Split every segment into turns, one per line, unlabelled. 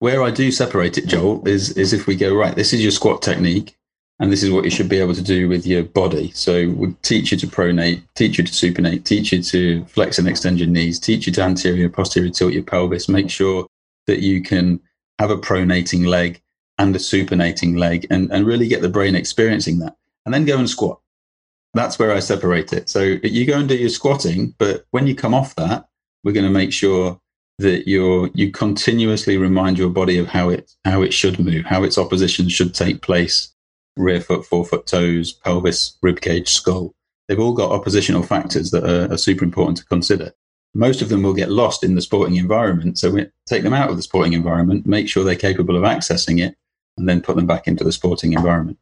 where I do separate it, Joel, is is if we go right. This is your squat technique, and this is what you should be able to do with your body. So we teach you to pronate, teach you to supinate, teach you to flex and extend your knees, teach you to anterior, posterior tilt your pelvis. Make sure that you can have a pronating leg and a supinating leg, and and really get the brain experiencing that, and then go and squat. That's where I separate it. So you go and do your squatting, but when you come off that, we're going to make sure that you're you continuously remind your body of how it how it should move, how its opposition should take place. Rear foot, forefoot, toes, pelvis, rib cage, skull. They've all got oppositional factors that are, are super important to consider. Most of them will get lost in the sporting environment. So we take them out of the sporting environment, make sure they're capable of accessing it, and then put them back into the sporting environment.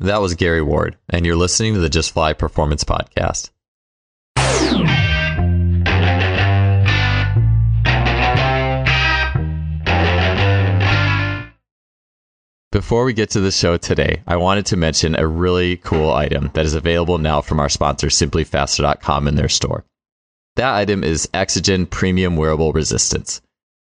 That was Gary Ward, and you're listening to the Just Fly Performance Podcast. Before we get to the show today, I wanted to mention a really cool item that is available now from our sponsor, simplyfaster.com, in their store. That item is Exogen Premium Wearable Resistance.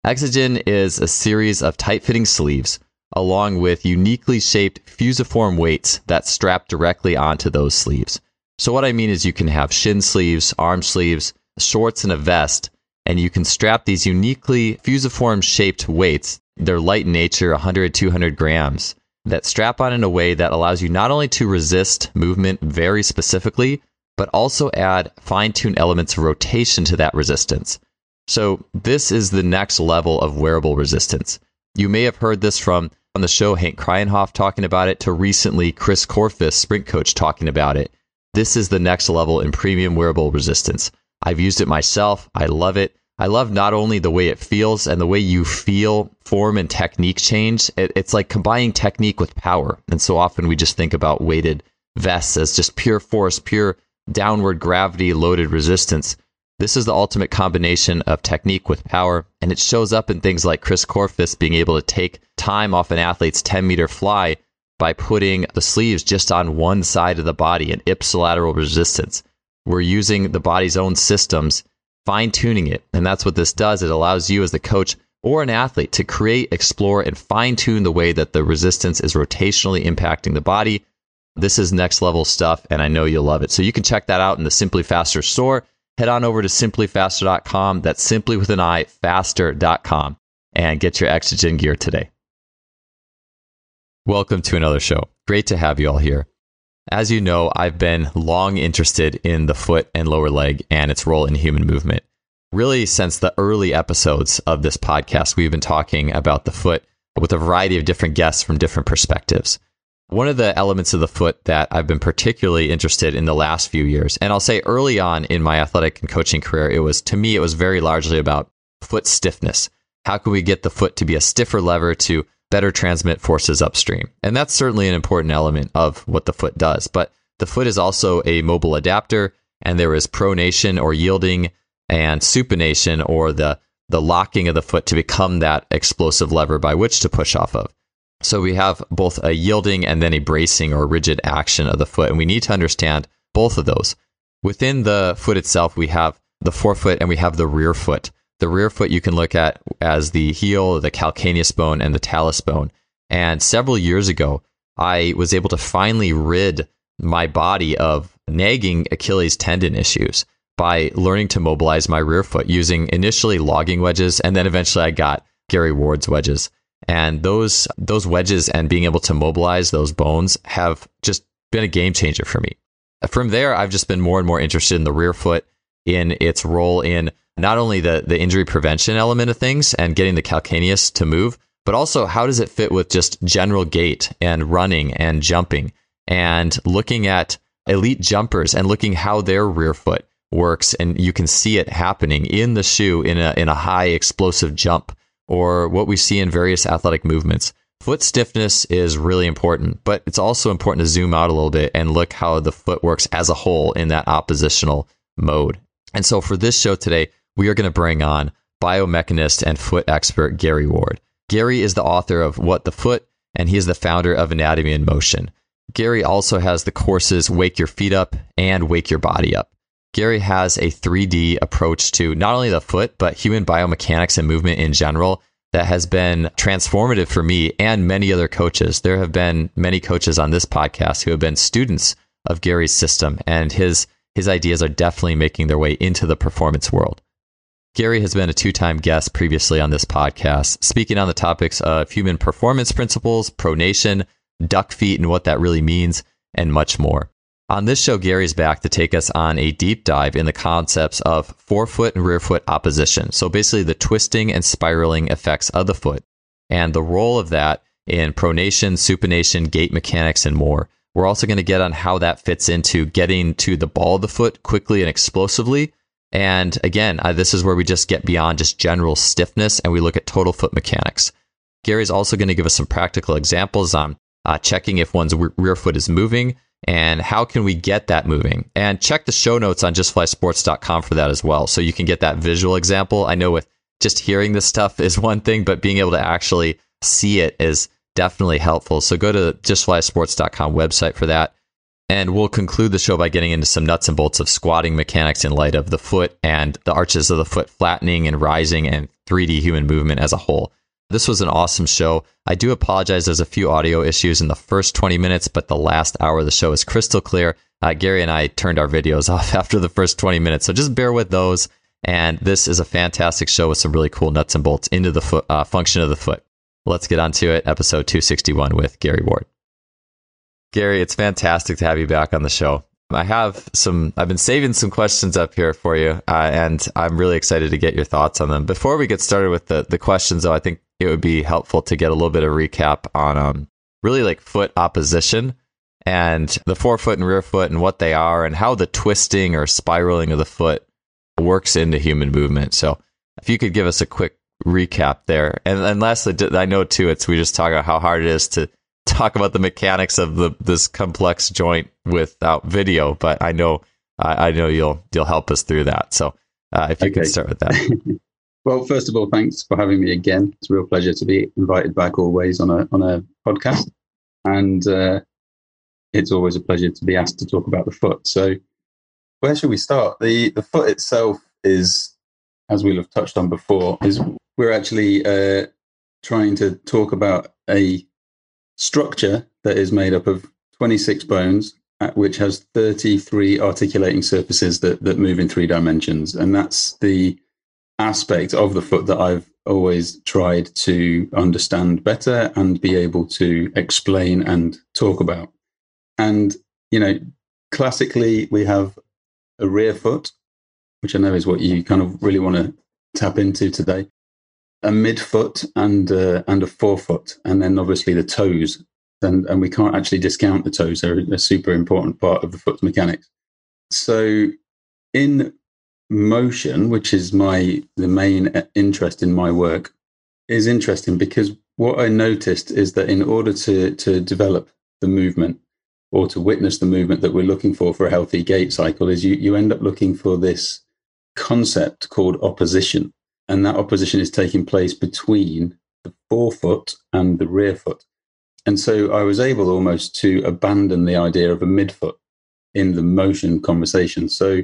Exogen is a series of tight fitting sleeves along with uniquely shaped fusiform weights that strap directly onto those sleeves. So, what I mean is you can have shin sleeves, arm sleeves, shorts, and a vest, and you can strap these uniquely fusiform shaped weights. They're light in nature, 100, 200 grams, that strap on in a way that allows you not only to resist movement very specifically, but also add fine tuned elements of rotation to that resistance. So, this is the next level of wearable resistance. You may have heard this from on the show, Henk Kraaijenhof talking about it, to recently Chris Korfist, sprint coach, talking about it. This is the next level in premium wearable resistance. I've used it myself. I love it. I love not only the way it feels and the way you feel form and technique change. It, it's like combining technique with power. And so often we just think about weighted vests as just pure force, pure downward gravity loaded resistance. This is the ultimate combination of technique with power, and it shows up in things like Chris Korfist being able to take time off an athlete's 10 meter fly by putting the sleeves just on one side of the body, an ipsilateral resistance. We're using the body's own systems, fine tuning it. And that's what this does. It allows you as the coach or an athlete to create, explore, and fine tune the way that the resistance is rotationally impacting the body. This is next level stuff, and I know you'll love it. So you can check that out in the Simply Faster store head on over to simplyfaster.com. That's simply with an I, faster.com, and get your Exogen gear today. Welcome to another show. Great to have you all here. As you know, I've been long interested in the foot and lower leg and its role in human movement. Really, since the early episodes of this podcast, we've been talking about the foot with a variety of different guests from different perspectives. One of the elements of the foot that I've been particularly interested in the last few years, and I'll say early on in my athletic and coaching career, it was to me, it was very largely about foot stiffness. How can we get the foot to be a stiffer lever to better transmit forces upstream? And that's certainly an important element of what the foot does. But the foot is also a mobile adapter, and there is pronation or yielding and supination or the the locking of the foot to become that explosive lever by which to push off of. So we have both a yielding and then a bracing or rigid action of the foot. And we need to understand both of those. Within the foot itself, we have the forefoot and we have the rear foot. The rear foot you can look at as the heel, the calcaneus bone, and the talus bone. And several years ago, I was able to finally rid my body of nagging Achilles tendon issues by learning to mobilize my rear foot using initially logging wedges, and then eventually I got Gary Ward's wedges. And those those wedges and being able to mobilize those bones have just been a game changer for me. From there, I've just been more and more interested in the rear foot, in its role in not only the, the injury prevention element of things and getting the calcaneus to move, but also how does it fit with just general gait and running and jumping and looking at elite jumpers and looking how their rear foot works and you can see it happening in the shoe in a in a high explosive jump or what we see in various athletic movements. Foot stiffness is really important, but it's also important to zoom out a little bit and look how the foot works as a whole in that oppositional mode. And so for this show today, we are going to bring on biomechanist and foot expert Gary Ward. Gary is the author of What the Foot, and he is the founder of Anatomy in Motion. Gary also has the courses Wake Your Feet Up and Wake Your Body Up. Gary has a 3D approach to not only the foot, but human biomechanics and movement in general that has been transformative for me and many other coaches. There have been many coaches on this podcast who have been students of Gary's system, and his his ideas are definitely making their way into the performance world. Gary has been a two time guest previously on this podcast, speaking on the topics of human performance principles, pronation, duck feet, and what that really means, and much more. On this show, Gary's back to take us on a deep dive in the concepts of forefoot and rear foot opposition. So, basically, the twisting and spiraling effects of the foot and the role of that in pronation, supination, gait mechanics, and more. We're also going to get on how that fits into getting to the ball of the foot quickly and explosively. And again, uh, this is where we just get beyond just general stiffness and we look at total foot mechanics. Gary's also going to give us some practical examples on uh, checking if one's rear foot is moving and how can we get that moving. And check the show notes on justflysports.com for that as well. So you can get that visual example. I know with just hearing this stuff is one thing, but being able to actually see it is definitely helpful. So go to justflysports.com website for that. And we'll conclude the show by getting into some nuts and bolts of squatting mechanics in light of the foot and the arches of the foot flattening and rising and 3D human movement as a whole. This was an awesome show. I do apologize. There's a few audio issues in the first 20 minutes, but the last hour of the show is crystal clear. Uh, Gary and I turned our videos off after the first 20 minutes. So just bear with those. And this is a fantastic show with some really cool nuts and bolts into the uh, function of the foot. Let's get on to it. Episode 261 with Gary Ward. Gary, it's fantastic to have you back on the show. I have some, I've been saving some questions up here for you, uh, and I'm really excited to get your thoughts on them. Before we get started with the, the questions, though, I think it would be helpful to get a little bit of recap on um, really like foot opposition and the forefoot and rear foot and what they are and how the twisting or spiraling of the foot works into human movement. So if you could give us a quick recap there. And, and lastly, I know too, it's we just talk about how hard it is to talk about the mechanics of the this complex joint without video, but I know I, I know you'll you'll help us through that. So uh, if you okay. could start with that.
well, first of all, thanks for having me again. It's a real pleasure to be invited back always on a on a podcast, and uh, it's always a pleasure to be asked to talk about the foot. So, where should we start? the The foot itself is, as we'll have touched on before, is we're actually uh, trying to talk about a structure that is made up of 26 bones, uh, which has 33 articulating surfaces that, that move in three dimensions. And that's the aspect of the foot that I've always tried to understand better and be able to explain and talk about. And, you know, classically, we have a rear foot, which I know is what you kind of really want to tap into today a midfoot and uh, and a forefoot, and then obviously the toes. And, and we can't actually discount the toes; they're a super important part of the foot's mechanics. So, in motion, which is my the main interest in my work, is interesting because what I noticed is that in order to to develop the movement or to witness the movement that we're looking for for a healthy gait cycle, is you you end up looking for this concept called opposition and that opposition is taking place between the forefoot and the rear foot. And so I was able almost to abandon the idea of a midfoot in the motion conversation. So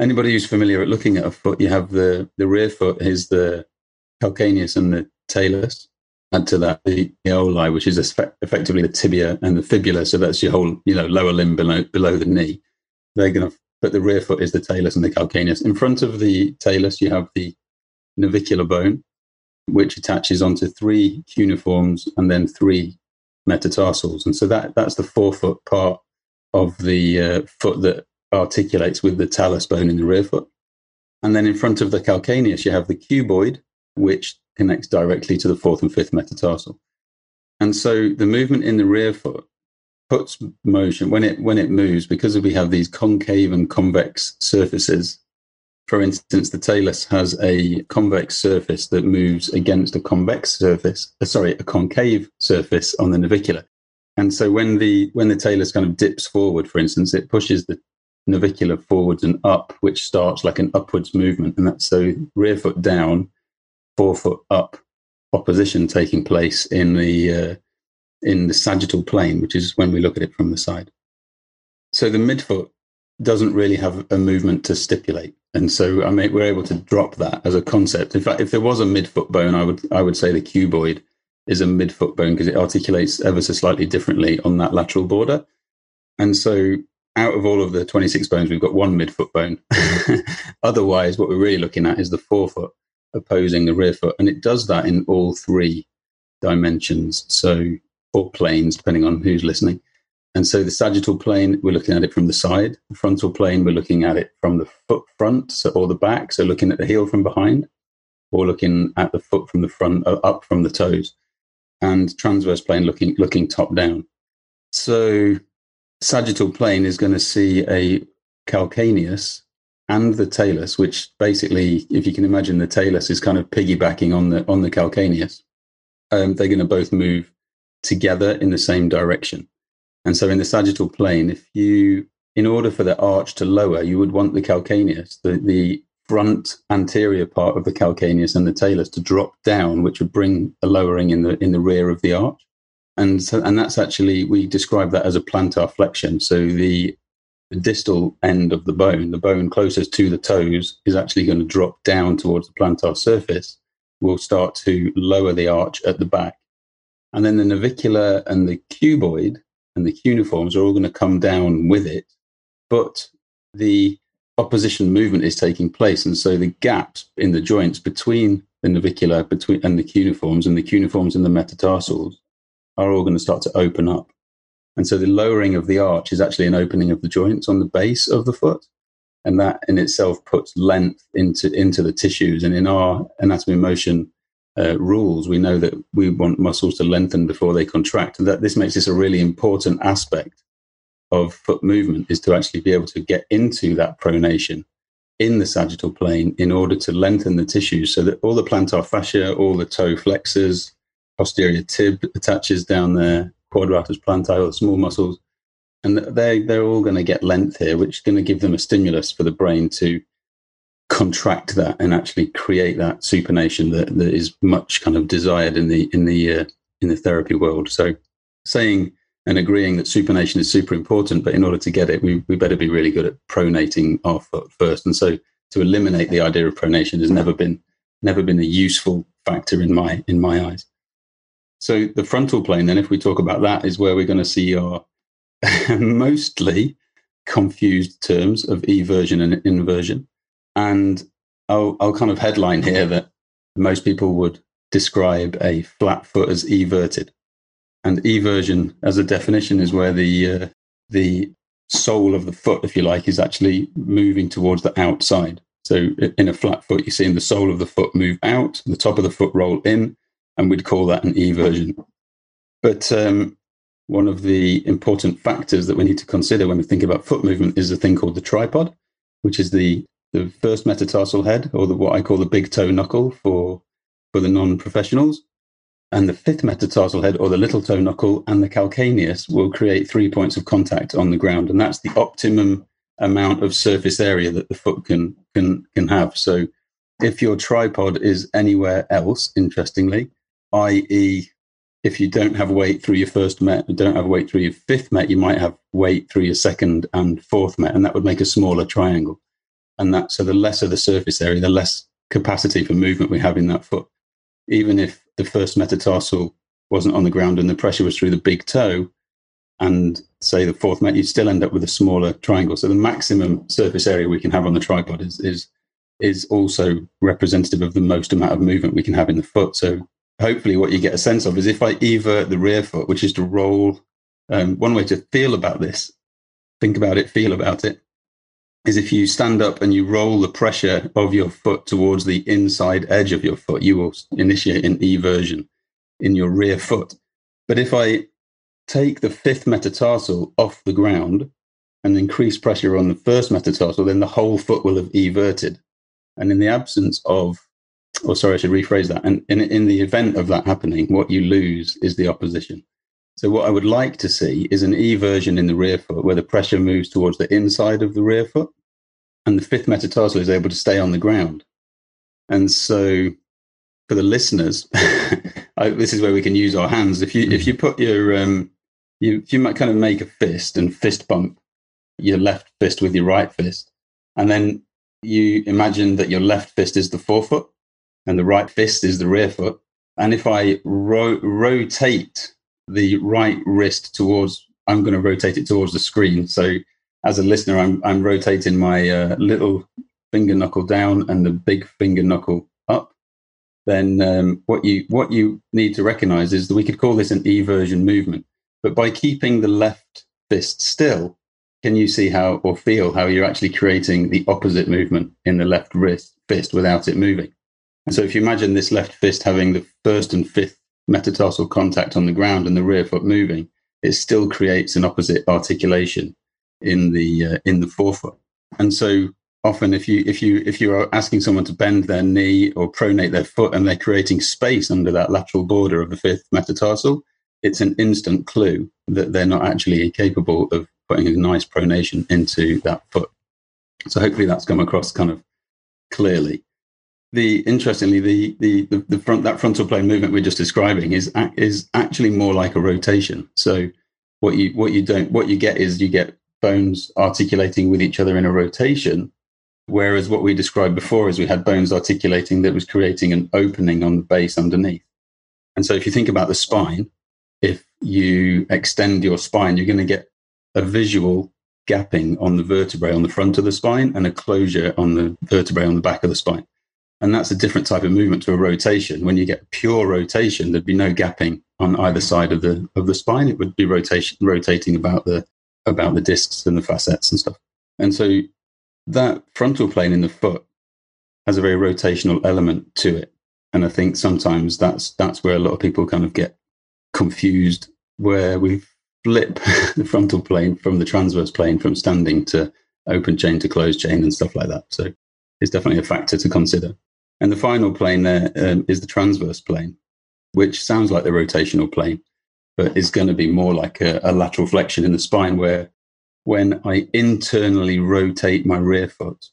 anybody who's familiar at looking at a foot, you have the, the rear foot is the calcaneus and the talus. Add to that the malleoli, which is effectively the tibia and the fibula. So that's your whole, you know, lower limb below, below the knee. They're going to, but the rear foot is the talus and the calcaneus. In front of the talus, you have the navicular bone, which attaches onto three cuneiforms and then three metatarsals. And so that, that's the forefoot part of the uh, foot that articulates with the talus bone in the rear foot. And then in front of the calcaneus, you have the cuboid, which connects directly to the fourth and fifth metatarsal. And so the movement in the rear foot puts motion when it when it moves because we have these concave and convex surfaces for instance, the talus has a convex surface that moves against a convex surface, uh, sorry, a concave surface on the navicular. And so when the when the talus kind of dips forward, for instance, it pushes the navicular forwards and up, which starts like an upwards movement. And that's so rear foot down, forefoot up, opposition taking place in the uh, in the sagittal plane, which is when we look at it from the side. So the midfoot doesn't really have a movement to stipulate And so I mean, we're able to drop that as a concept. In fact, if there was a midfoot bone, I would I would say the cuboid is a midfoot bone because it articulates ever so slightly differently on that lateral border. And so out of all of the 26 bones, we've got one midfoot bone. Otherwise, what we're really looking at is the forefoot opposing the rear foot. And it does that in all three dimensions. So, or planes, depending on who's listening. And so the sagittal plane, we're looking at it from the side. The frontal plane, we're looking at it from the foot front so, or the back. So looking at the heel from behind, or looking at the foot from the front, uh, up from the toes. And transverse plane looking looking top down. So sagittal plane is going to see a calcaneus and the talus, which basically, if you can imagine, the talus is kind of piggybacking on the on the calcaneus. Um, they're going to both move together in the same direction. And so, in the sagittal plane, if you, in order for the arch to lower, you would want the calcaneus, the, the front anterior part of the calcaneus and the talus to drop down, which would bring a lowering in the in the rear of the arch and so, and that's actually we describe that as a plantar flexion. So the, the distal end of the bone, the bone closest to the toes, is actually going to drop down towards the plantar surface. Will start to lower the arch at the back, and then the navicular and the cuboid and the cuneiforms are all going to come down with it, but the opposition movement is taking place, and so the gaps in the joints between the navicular between and the cuneiforms and the cuneiforms and the metatarsals are all going to start to open up. And so the lowering of the arch is actually an opening of the joints on the base of the foot. And that in itself puts length into, into the tissues. And in our anatomy motion uh, rules, we know that we want muscles to lengthen before they contract. And that this makes this a really important aspect of foot movement is to actually be able to get into that pronation in the sagittal plane in order to lengthen the tissues so that all the plantar fascia, all the toe flexors, posterior tib attaches down there, quadratus plantar, the small muscles, and they they're all going to get length here, which is going to give them a stimulus for the brain to contract that and actually create that supination that, that is much kind of desired in the in the uh, in the therapy world. So saying and agreeing that supination is super important, but in order to get it, we, we better be really good at pronating our foot first. And so to eliminate the idea of pronation has never been never been a useful factor in my in my eyes. So the frontal plane, then, if we talk about that, is where we're going to see our mostly confused terms of eversion and inversion. And I'll, I'll kind of headline here that most people would describe a flat foot as everted. And eversion, as a definition, is where the uh, the sole of the foot, if you like, is actually moving towards the outside. So in a flat foot, you're seeing the sole of the foot move out, the top of the foot roll in, and we'd call that an eversion. But um, one of the important factors that we need to consider when we think about foot movement is a thing called the tripod, which is the, the first metatarsal head, or the, what I call the big toe knuckle for, for the non professionals. And the fifth metatarsal head, or the little toe knuckle, and the calcaneus will create three points of contact on the ground. And that's the optimum amount of surface area that the foot can, can, can have. So if your tripod is anywhere else, interestingly, i.e., if you don't have weight through your first met, don't have weight through your fifth met, you might have weight through your second and fourth met, and that would make a smaller triangle. And that so the lesser the surface area, the less capacity for movement we have in that foot. Even if the first metatarsal wasn't on the ground and the pressure was through the big toe, and say the fourth met, you'd still end up with a smaller triangle. So the maximum surface area we can have on the tripod is is is also representative of the most amount of movement we can have in the foot. So hopefully what you get a sense of is if I evert the rear foot, which is to roll, um, one way to feel about this, think about it, feel about it, is if you stand up and you roll the pressure of your foot towards the inside edge of your foot, you will initiate an eversion in your rear foot. But if I take the fifth metatarsal off the ground and increase pressure on the first metatarsal, then the whole foot will have everted. And in the absence of or sorry, I should rephrase that. And in, in the event of that happening, what you lose is the opposition. So what I would like to see is an eversion in the rear foot where the pressure moves towards the inside of the rear foot and the fifth metatarsal is able to stay on the ground. And so for the listeners, I, this is where we can use our hands. If you, if you put your, um, you, if you might kind of make a fist and fist bump your left fist with your right fist, and then you imagine that your left fist is the forefoot and the right fist is the rear foot. And if I ro- rotate the right wrist towards, I'm going to rotate it towards the screen. So as a listener, I'm, I'm rotating my uh, little finger knuckle down and the big finger knuckle up. Then um, what you what you need to recognize is that we could call this an eversion movement. But by keeping the left fist still, can you see how or feel how you're actually creating the opposite movement in the left wrist fist without it moving? And so if you imagine this left fist having the first and fifth metatarsal contact on the ground and the rear foot moving, it still creates an opposite articulation in the uh, in the forefoot. And so often if you if you if you are asking someone to bend their knee or pronate their foot and they're creating space under that lateral border of the fifth metatarsal, it's an instant clue that they're not actually capable of putting a nice pronation into that foot. So hopefully that's come across kind of clearly the interestingly the, the the the, front that frontal plane movement we're just describing is is actually more like a rotation. So what you what you don't what you get is you get bones articulating with each other in a rotation whereas what we described before is we had bones articulating that was creating an opening on the base underneath. And so if you think about the spine if you extend your spine you're going to get a visual gapping on the vertebrae on the front of the spine and a closure on the vertebrae on the back of the spine and that's a different type of movement to a rotation. When you get pure rotation, there'd be no gapping on either side of the of the spine. It would be rotation rotating about the about the discs and the facets and stuff. And so that frontal plane in the foot has a very rotational element to it. And I think sometimes that's that's where a lot of people kind of get confused, where we flip the frontal plane from the transverse plane from standing to open chain to closed chain and stuff like that. So it's definitely a factor to consider. And the final plane there um, is the transverse plane, which sounds like the rotational plane, but is going to be more like a, a lateral flexion in the spine where when I internally rotate my rear foot,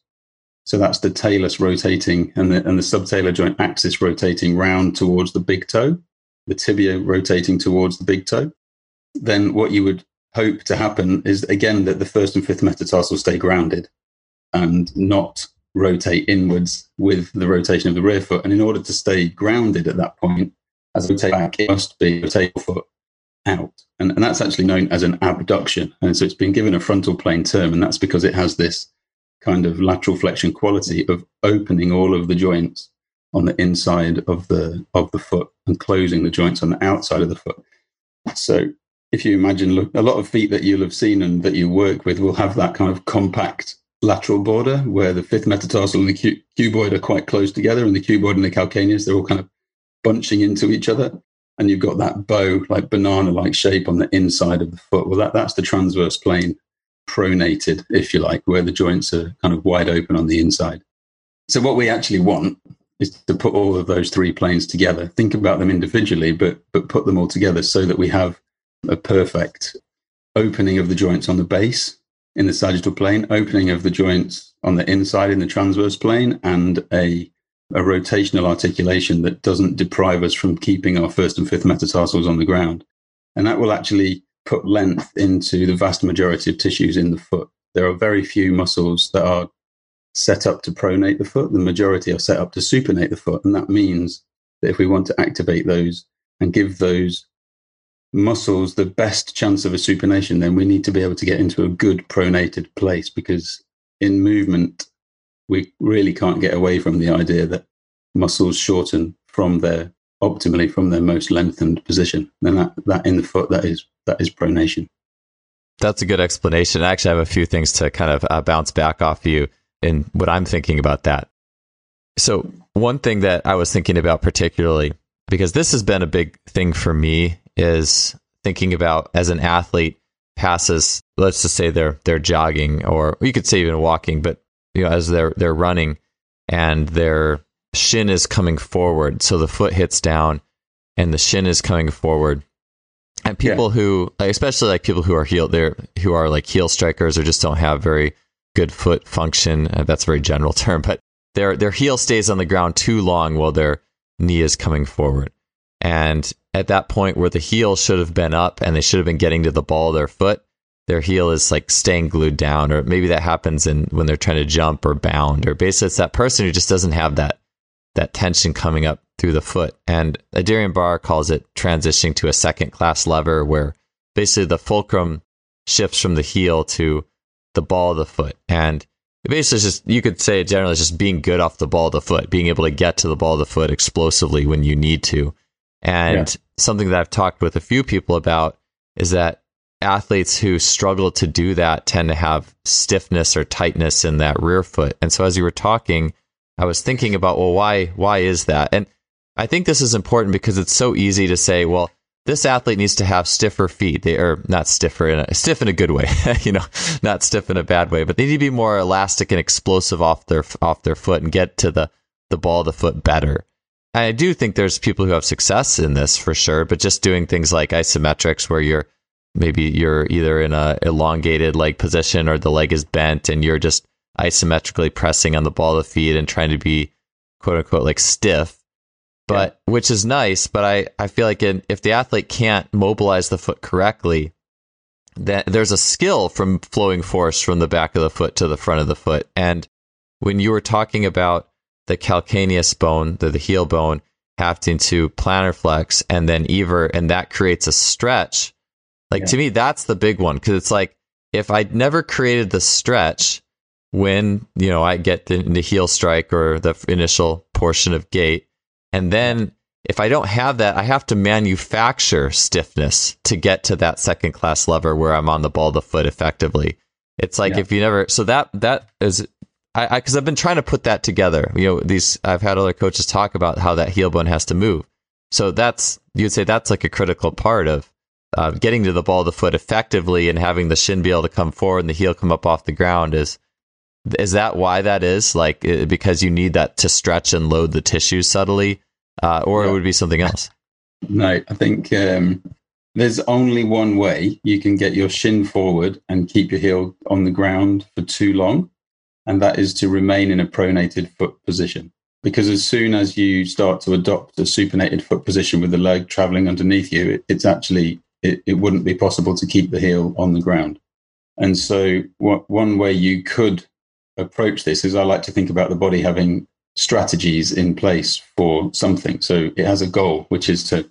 so that's the talus rotating and the, and the subtalar joint axis rotating round towards the big toe, the tibia rotating towards the big toe. Then what you would hope to happen is again that the first and fifth metatarsal stay grounded and not rotate inwards with the rotation of the rear foot. And in order to stay grounded at that point, as I rotate back, it must be rotate foot out. And, and that's actually known as an abduction. And so it's been given a frontal plane term, and that's because it has this kind of lateral flexion quality of opening all of the joints on the inside of the of the foot and closing the joints on the outside of the foot. So if you imagine look, a lot of feet that you'll have seen and that you work with will have that kind of compact lateral border where the fifth metatarsal and the cuboid are quite close together, and the cuboid and the calcaneus they're all kind of bunching into each other, and you've got that bow like banana-like shape on the inside of the foot. Well, that, that's the transverse plane pronated, if you like, where the joints are kind of wide open on the inside. So what we actually want is to put all of those three planes together. Think about them individually, but but put them all together so that we have a perfect opening of the joints on the base in the sagittal plane, opening of the joints on the inside in the transverse plane, and a, a rotational articulation that doesn't deprive us from keeping our first and fifth metatarsals on the ground. And that will actually put length into the vast majority of tissues in the foot. There are very few muscles that are set up to pronate the foot. The majority are set up to supinate the foot. And that means that if we want to activate those and give those muscles the best chance of a supination, then we need to be able to get into a good pronated place because in movement, we really can't get away from the idea that muscles shorten from their optimally from their most lengthened position. And that, that in the foot, that is that is pronation.
That's a good explanation. I actually, have a few things to kind of uh, bounce back off you in what I'm thinking about that. So, one thing that I was thinking about particularly, because this has been a big thing for me is thinking about as an athlete passes, let's just say they're they're jogging or you could say even walking, but you know, as they're they're running and their shin is coming forward, so the foot hits down and the shin is coming forward. And people yeah. who, especially like people who are heel, they're who are like heel strikers or just don't have very good foot function. Uh, that's a very general term, but their their heel stays on the ground too long while their knee is coming forward. And at that point where the heel should have been up and they should have been getting to the ball of their foot, their heel is like staying glued down, or maybe that happens in when they're trying to jump or bound, or basically it's that person who just doesn't have that that tension coming up through the foot. And Adarian Barr calls it transitioning to a second class lever, where basically the fulcrum shifts from the heel to the ball of the foot. And basically just you could say generally just being good off the ball of the foot, being able to get to the ball of the foot explosively when you need to. And yeah. something that I've talked with a few people about is that athletes who struggle to do that tend to have stiffness or tightness in that rear foot. And so as you were talking, I was thinking about, well, why why is that? And I think this is important because it's so easy to say, well, this athlete needs to have stiffer feet. They are not stiffer in a stiff in a good way, you know, not stiff in a bad way, but they need to be more elastic and explosive off their off their foot and get to the the ball of the foot better. And I do think there's people who have success in this for sure, but just doing things like isometrics where you're maybe you're either in a elongated leg position or the leg is bent and you're just isometrically pressing on the ball of the feet and trying to be quote unquote like stiff but yeah. which is nice but i i feel like in, if the athlete can't mobilize the foot correctly that there's a skill from flowing force from the back of the foot to the front of the foot and when you were talking about the calcaneus bone the, the heel bone having to plantar flex and then evert and that creates a stretch like yeah. to me, that's the big one because it's like if I'd never created the stretch when you know I get the, the heel strike or the initial portion of gait, and then if I don't have that, I have to manufacture stiffness to get to that second class lever where I'm on the ball of the foot effectively. It's like yeah. if you never, so that that is I because I've been trying to put that together. You know, these I've had other coaches talk about how that heel bone has to move. So that's you'd say that's like a critical part of uh, getting to the ball of the foot effectively and having the shin be able to come forward and the heel come up off the ground is is that why that is like because you need that to stretch and load the tissue subtly uh, or yeah. it would be something else
no i think um, there's only one way you can get your shin forward and keep your heel on the ground for too long and that is to remain in a pronated foot position because as soon as you start to adopt a supinated foot position with the leg traveling underneath you it, it's actually it, it wouldn't be possible to keep the heel on the ground. And so, what, one way you could approach this is I like to think about the body having strategies in place for something. So it has a goal, which is to,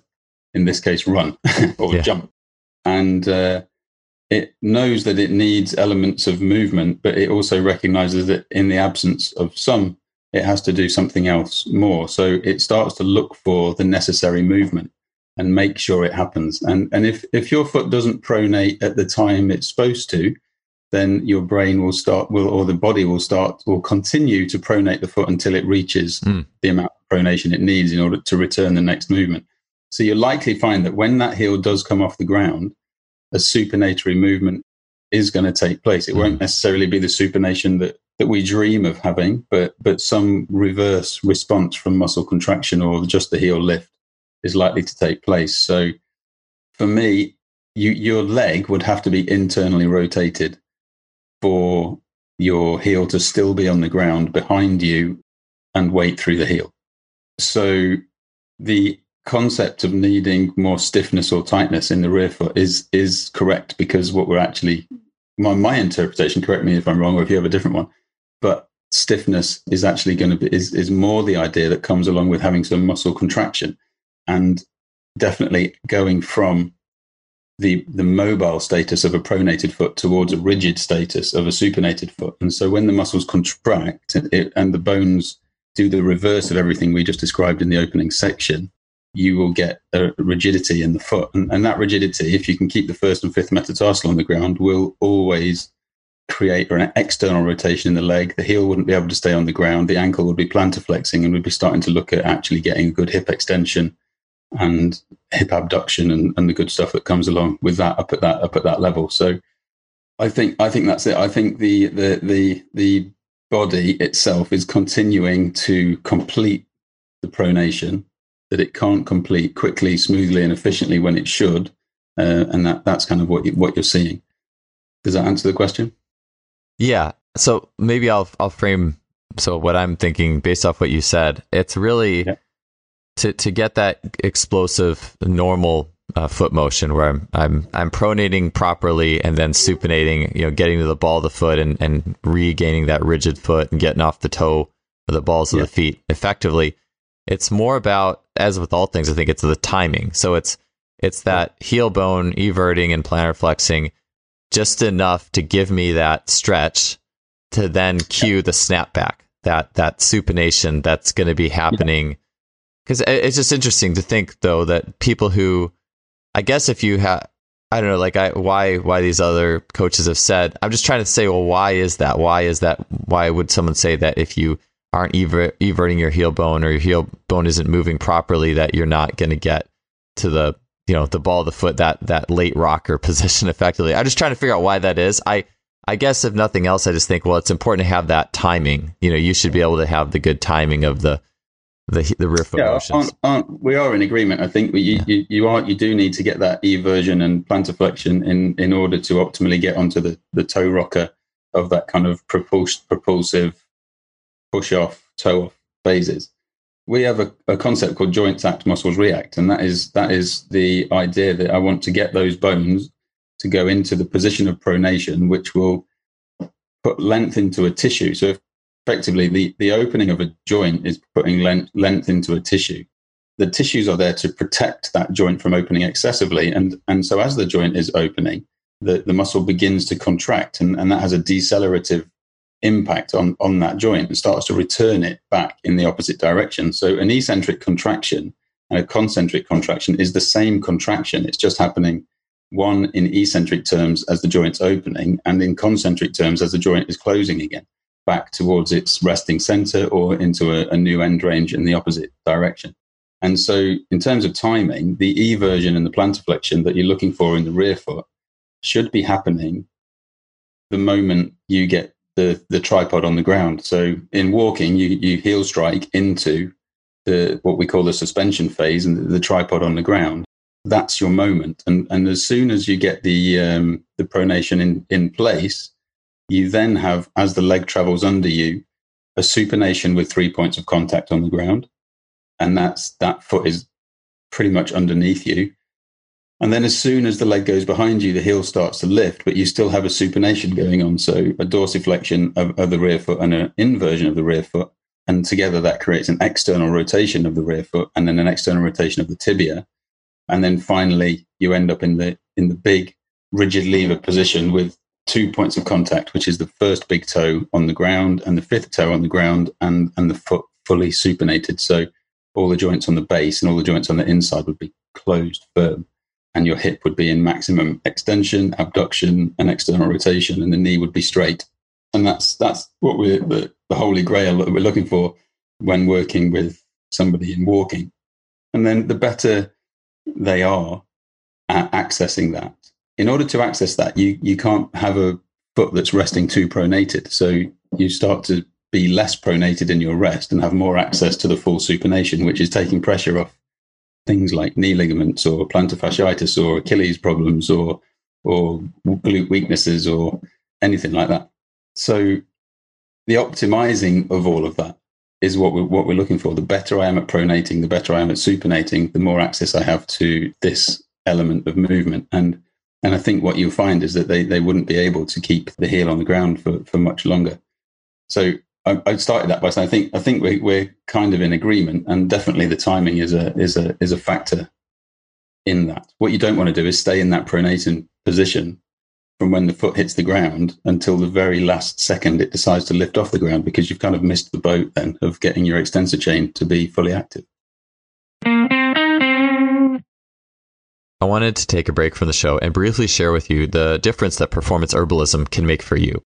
in this case, run or yeah. jump. And uh, it knows that it needs elements of movement, but it also recognizes that in the absence of some, it has to do something else more. So it starts to look for the necessary movement and make sure it happens. And and if if your foot doesn't pronate at the time it's supposed to, then your brain will start will or the body will start will continue to pronate the foot until it reaches mm. the amount of pronation it needs in order to return the next movement. So you'll likely find that when that heel does come off the ground, a supinatory movement is going to take place. It mm. won't necessarily be the supination that that we dream of having, but but some reverse response from muscle contraction or just the heel lift is likely to take place. So for me, you, your leg would have to be internally rotated for your heel to still be on the ground behind you and weight through the heel. So the concept of needing more stiffness or tightness in the rear foot is is correct because what we're actually my, my interpretation correct me if i'm wrong or if you have a different one but stiffness is actually going to be is, is more the idea that comes along with having some muscle contraction and definitely going from the the mobile status of a pronated foot towards a rigid status of a supinated foot. And so when the muscles contract it, and the bones do the reverse of everything we just described in the opening section, you will get a rigidity in the foot. And, and that rigidity, if you can keep the first and fifth metatarsal on the ground, will always create an external rotation in the leg. The heel wouldn't be able to stay on the ground. The ankle would be plantar flexing and we'd be starting to look at actually getting a good hip extension and hip abduction and, and the good stuff that comes along with that up at that up at that level. So I think I think that's it. I think the the the the body itself is continuing to complete the pronation that it can't complete quickly, smoothly, and efficiently when it should, uh, and that that's kind of what you, what you're seeing. Does that answer the question?
Yeah. So maybe I'll I'll frame so what I'm thinking based off what you said. It's really yeah to to get that explosive normal uh, foot motion where I'm I'm I'm pronating properly and then supinating, you know, getting to the ball of the foot and and regaining that rigid foot and getting off the toe of the balls of the feet effectively. It's more about as with all things, I think it's the timing. So it's it's that heel bone everting and plantar flexing just enough to give me that stretch to then cue the snapback, that that supination that's going to be happening. Because it's just interesting to think, though, that people who, I guess, if you have, I don't know, like I why why these other coaches have said. I'm just trying to say, well, why is that? Why is that? Why would someone say that if you aren't ever, everting your heel bone or your heel bone isn't moving properly, that you're not going to get to the you know the ball of the foot that that late rocker position effectively. I'm just trying to figure out why that is. I I guess if nothing else, I just think well, it's important to have that timing. You know, you should be able to have the good timing of the the the foot
yeah,
motions.
Aren't, aren't, we are in agreement. I think we, you, yeah. you, you are you do need to get that eversion and plantar flexion in in order to optimally get onto the the toe rocker of that kind of propulsive propulsive push off toe off phases we have a, a, concept called joints act, muscles react, and that is that is the idea that I want to get those bones to go into the position of pronation, which will put length into a tissue. So effectively, the, the opening of a joint is putting length, length into a tissue. The tissues are there to protect that joint from opening excessively, and and so as the joint is opening, the, the muscle begins to contract, and, and that has a decelerative impact on, on that joint and starts to return it back in the opposite direction. So an eccentric contraction and a concentric contraction is the same contraction. It's just happening one in eccentric terms as the joint's opening and in concentric terms as the joint is closing again back towards its resting center or into a, a new end range in the opposite direction. And so in terms of timing, the eversion and the plantar flexion that you're looking for in the rear foot should be happening the moment you get the the tripod on the ground. So in walking, you you heel strike into the what we call the suspension phase and the, the tripod on the ground. That's your moment, and and as soon as you get the um, the pronation in in place, you then have as the leg travels under you a supination with three points of contact on the ground, and that's that foot is pretty much underneath you and then as soon as the leg goes behind you, the heel starts to lift, but you still have a supination going on. So a dorsiflexion of, of the rear foot and an inversion of the rear foot. And together that creates an external rotation of the rear foot and then an external rotation of the tibia. And then finally you end up in the in the big rigid lever position with two points of contact, which is the first big toe on the ground and the fifth toe on the ground and, and the foot fully supinated. So all the joints on the base and all the joints on the inside would be closed firm and your hip would be in maximum extension, abduction, and external rotation, and the knee would be straight. And that's that's what we're the, the holy grail that we're looking for when working with somebody in walking. And then the better they are at accessing that. In order to access that, you you can't have a foot that's resting too pronated. So you start to be less pronated in your rest and have more access to the full supination, which is taking pressure off things like knee ligaments or plantar fasciitis or Achilles problems or or glute weaknesses or anything like that. So the optimizing of all of that is what we're, what we're looking for. The better I am at pronating, the better I am at supinating, the more access I have to this element of movement. And and I think what you'll find is that they, they wouldn't be able to keep the heel on the ground for, for much longer. So I, I started that by saying I think I think we're, we're kind of in agreement, and definitely the timing is a is a is a factor in that. What you don't want to do is stay in that pronating position from when the foot hits the ground until the very last second it decides to lift off the ground because you've kind of missed the boat then of getting your extensor chain to be fully active.
I wanted to take a break from the show and briefly share with you the difference that performance herbalism can make for you.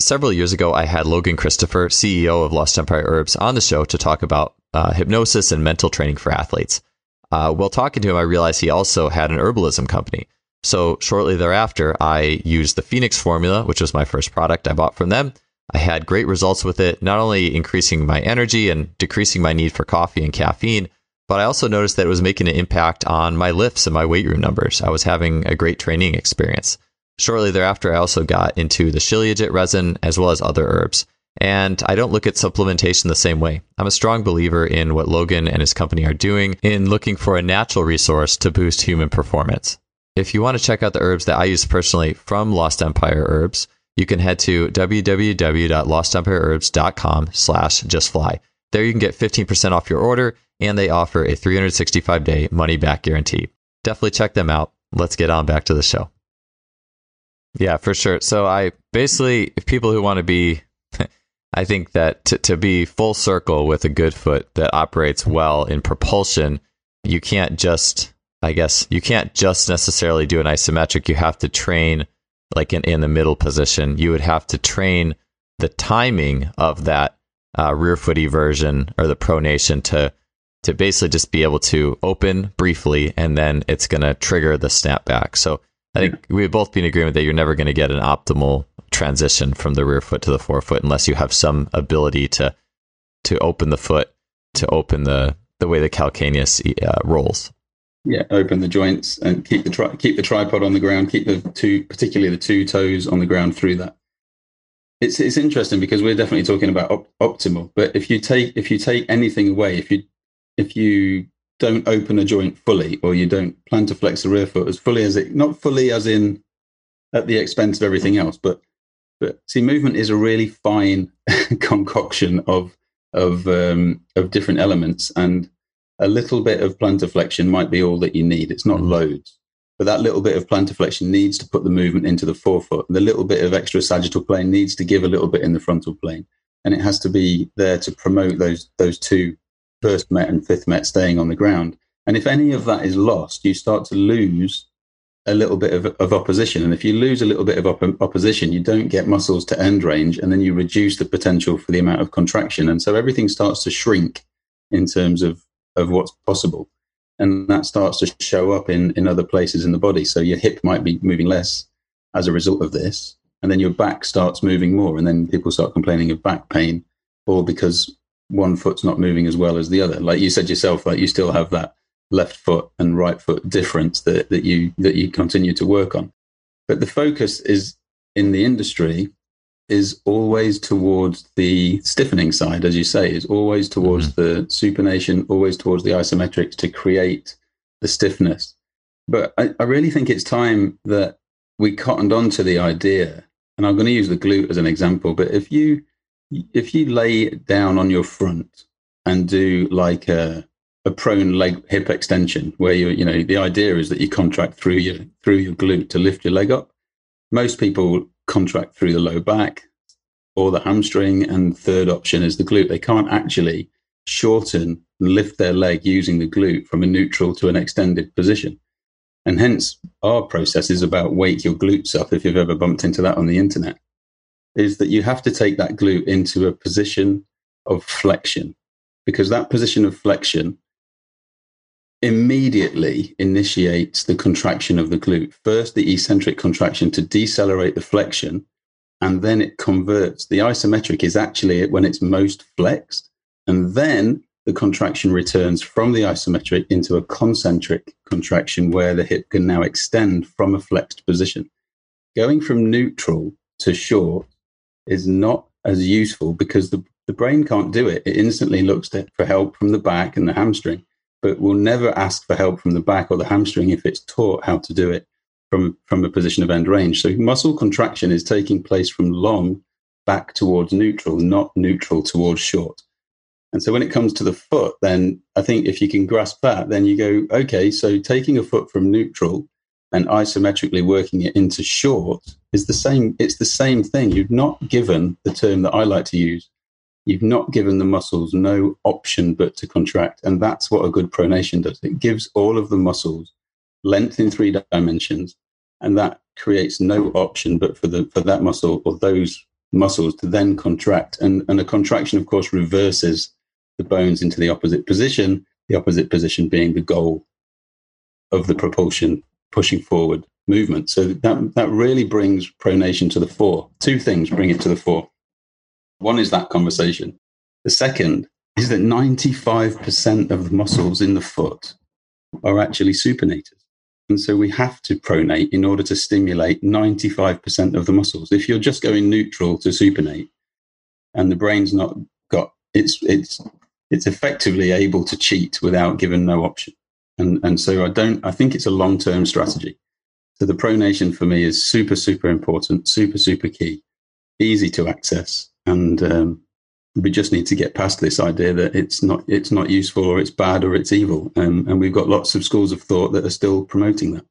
Several years ago, I had Logan Christopher, CEO of Lost Empire Herbs, on the show to talk about uh, hypnosis and mental training for athletes. Uh, while talking to him, I realized he also had an herbalism company. So shortly thereafter, I used the Phoenix formula, which was my first product I bought from them. I had great results with it, not only increasing my energy and decreasing my need for coffee and caffeine, but I also noticed that it was making an impact on my lifts and my weight room numbers. I was having a great training experience. Shortly thereafter, I also got into the Shilajit resin as well as other herbs. And I don't look at supplementation the same way. I'm a strong believer in what Logan and his company are doing in looking for a natural resource to boost human performance. If you want to check out the herbs that I use personally from Lost Empire Herbs, you can head to www.lostempireherbs.com slash justfly. There you can get 15% off your order, and they offer a 365-day money-back guarantee. Definitely check them out. Let's get on back to the show. Yeah, for sure. So I basically, if people who want to be, I think that to, to be full circle with a good foot that operates well in propulsion, you can't just, I guess, you can't just necessarily do an isometric. You have to train like in, in the middle position. You would have to train the timing of that uh, rear foot eversion or the pronation to to basically just be able to open briefly and then it's going to trigger the snapback. So I think we would both be in agreement that you're never going to get an optimal transition from the rear foot to the forefoot unless you have some ability to to open the foot to open the the way the calcaneus uh, rolls.
Yeah, open the joints and keep the tri- keep the tripod on the ground. Keep the two, particularly the two toes on the ground through that. It's it's interesting because we're definitely talking about op- optimal. But if you take if you take anything away, if you if you don't open a joint fully or you don't plantar flex the rear foot as fully as it not fully as in at the expense of everything else but but see movement is a really fine concoction of of um, of different elements and a little bit of plantar flexion might be all that you need it's not mm-hmm. loads but that little bit of plantar flexion needs to put the movement into the forefoot the little bit of extra sagittal plane needs to give a little bit in the frontal plane and it has to be there to promote those those two first met and fifth met staying on the ground. And if any of that is lost, you start to lose a little bit of, of opposition. And if you lose a little bit of op- opposition, you don't get muscles to end range, and then you reduce the potential for the amount of contraction. And so everything starts to shrink in terms of, of what's possible. And that starts to show up in, in other places in the body. So your hip might be moving less as a result of this. And then your back starts moving more. And then people start complaining of back pain, or because one foot's not moving as well as the other. Like you said yourself, like you still have that left foot and right foot difference that, that you that you continue to work on. But the focus is in the industry is always towards the stiffening side, as you say, is always towards mm-hmm. the supination, always towards the isometrics to create the stiffness. But I, I really think it's time that we cottoned on to the idea, and I'm going to use the glute as an example, but if you if you lay down on your front and do like a, a prone leg hip extension where you you know the idea is that you contract through your through your glute to lift your leg up most people contract through the low back or the hamstring. And third option is the glute. They can't actually shorten and lift their leg using the glute from a neutral to an extended position. And hence our process is about wake your glutes up if you've ever bumped into that on the internet is that you have to take that glute into a position of flexion because that position of flexion immediately initiates the contraction of the glute. First, the eccentric contraction to decelerate the flexion, and then it converts. The isometric is actually when it's most flexed, and then the contraction returns from the isometric into a concentric contraction where the hip can now extend from a flexed position. Going from neutral to short is not as useful because the, the brain can't do it. It instantly looks for help from the back and the hamstring, but will never ask for help from the back or the hamstring if it's taught how to do it from, from a position of end range. So muscle contraction is taking place from long back towards neutral, not neutral towards short. And so when it comes to the foot, then I think if you can grasp that, then you go, okay, so taking a foot from neutral and isometrically working it into short is the same. It's the same thing. You've not given the term that I like to use. You've not given the muscles no option but to contract. And that's what a good pronation does. It gives all of the muscles length in three dimensions. And that creates no option but for the for that muscle or those muscles to then contract. And, and a contraction, of course, reverses the bones into the opposite position, the opposite position being the goal of the propulsion pushing forward movement. So that, that really brings pronation to the fore. Two things bring it to the fore. One is that conversation. The second is that 95% of the muscles in the foot are actually supinated. And so we have to pronate in order to stimulate 95% of the muscles. If you're just going neutral to supinate, and the brain's not got it's it's it's effectively able to cheat without given no option. And and so I don't I think it's a long term strategy. So the pronation for me is super super important, super super key, easy to access, and um, we just need to get past this idea that it's not it's not useful or it's bad or it's evil. Um, and we've got lots of schools of thought that are still promoting that.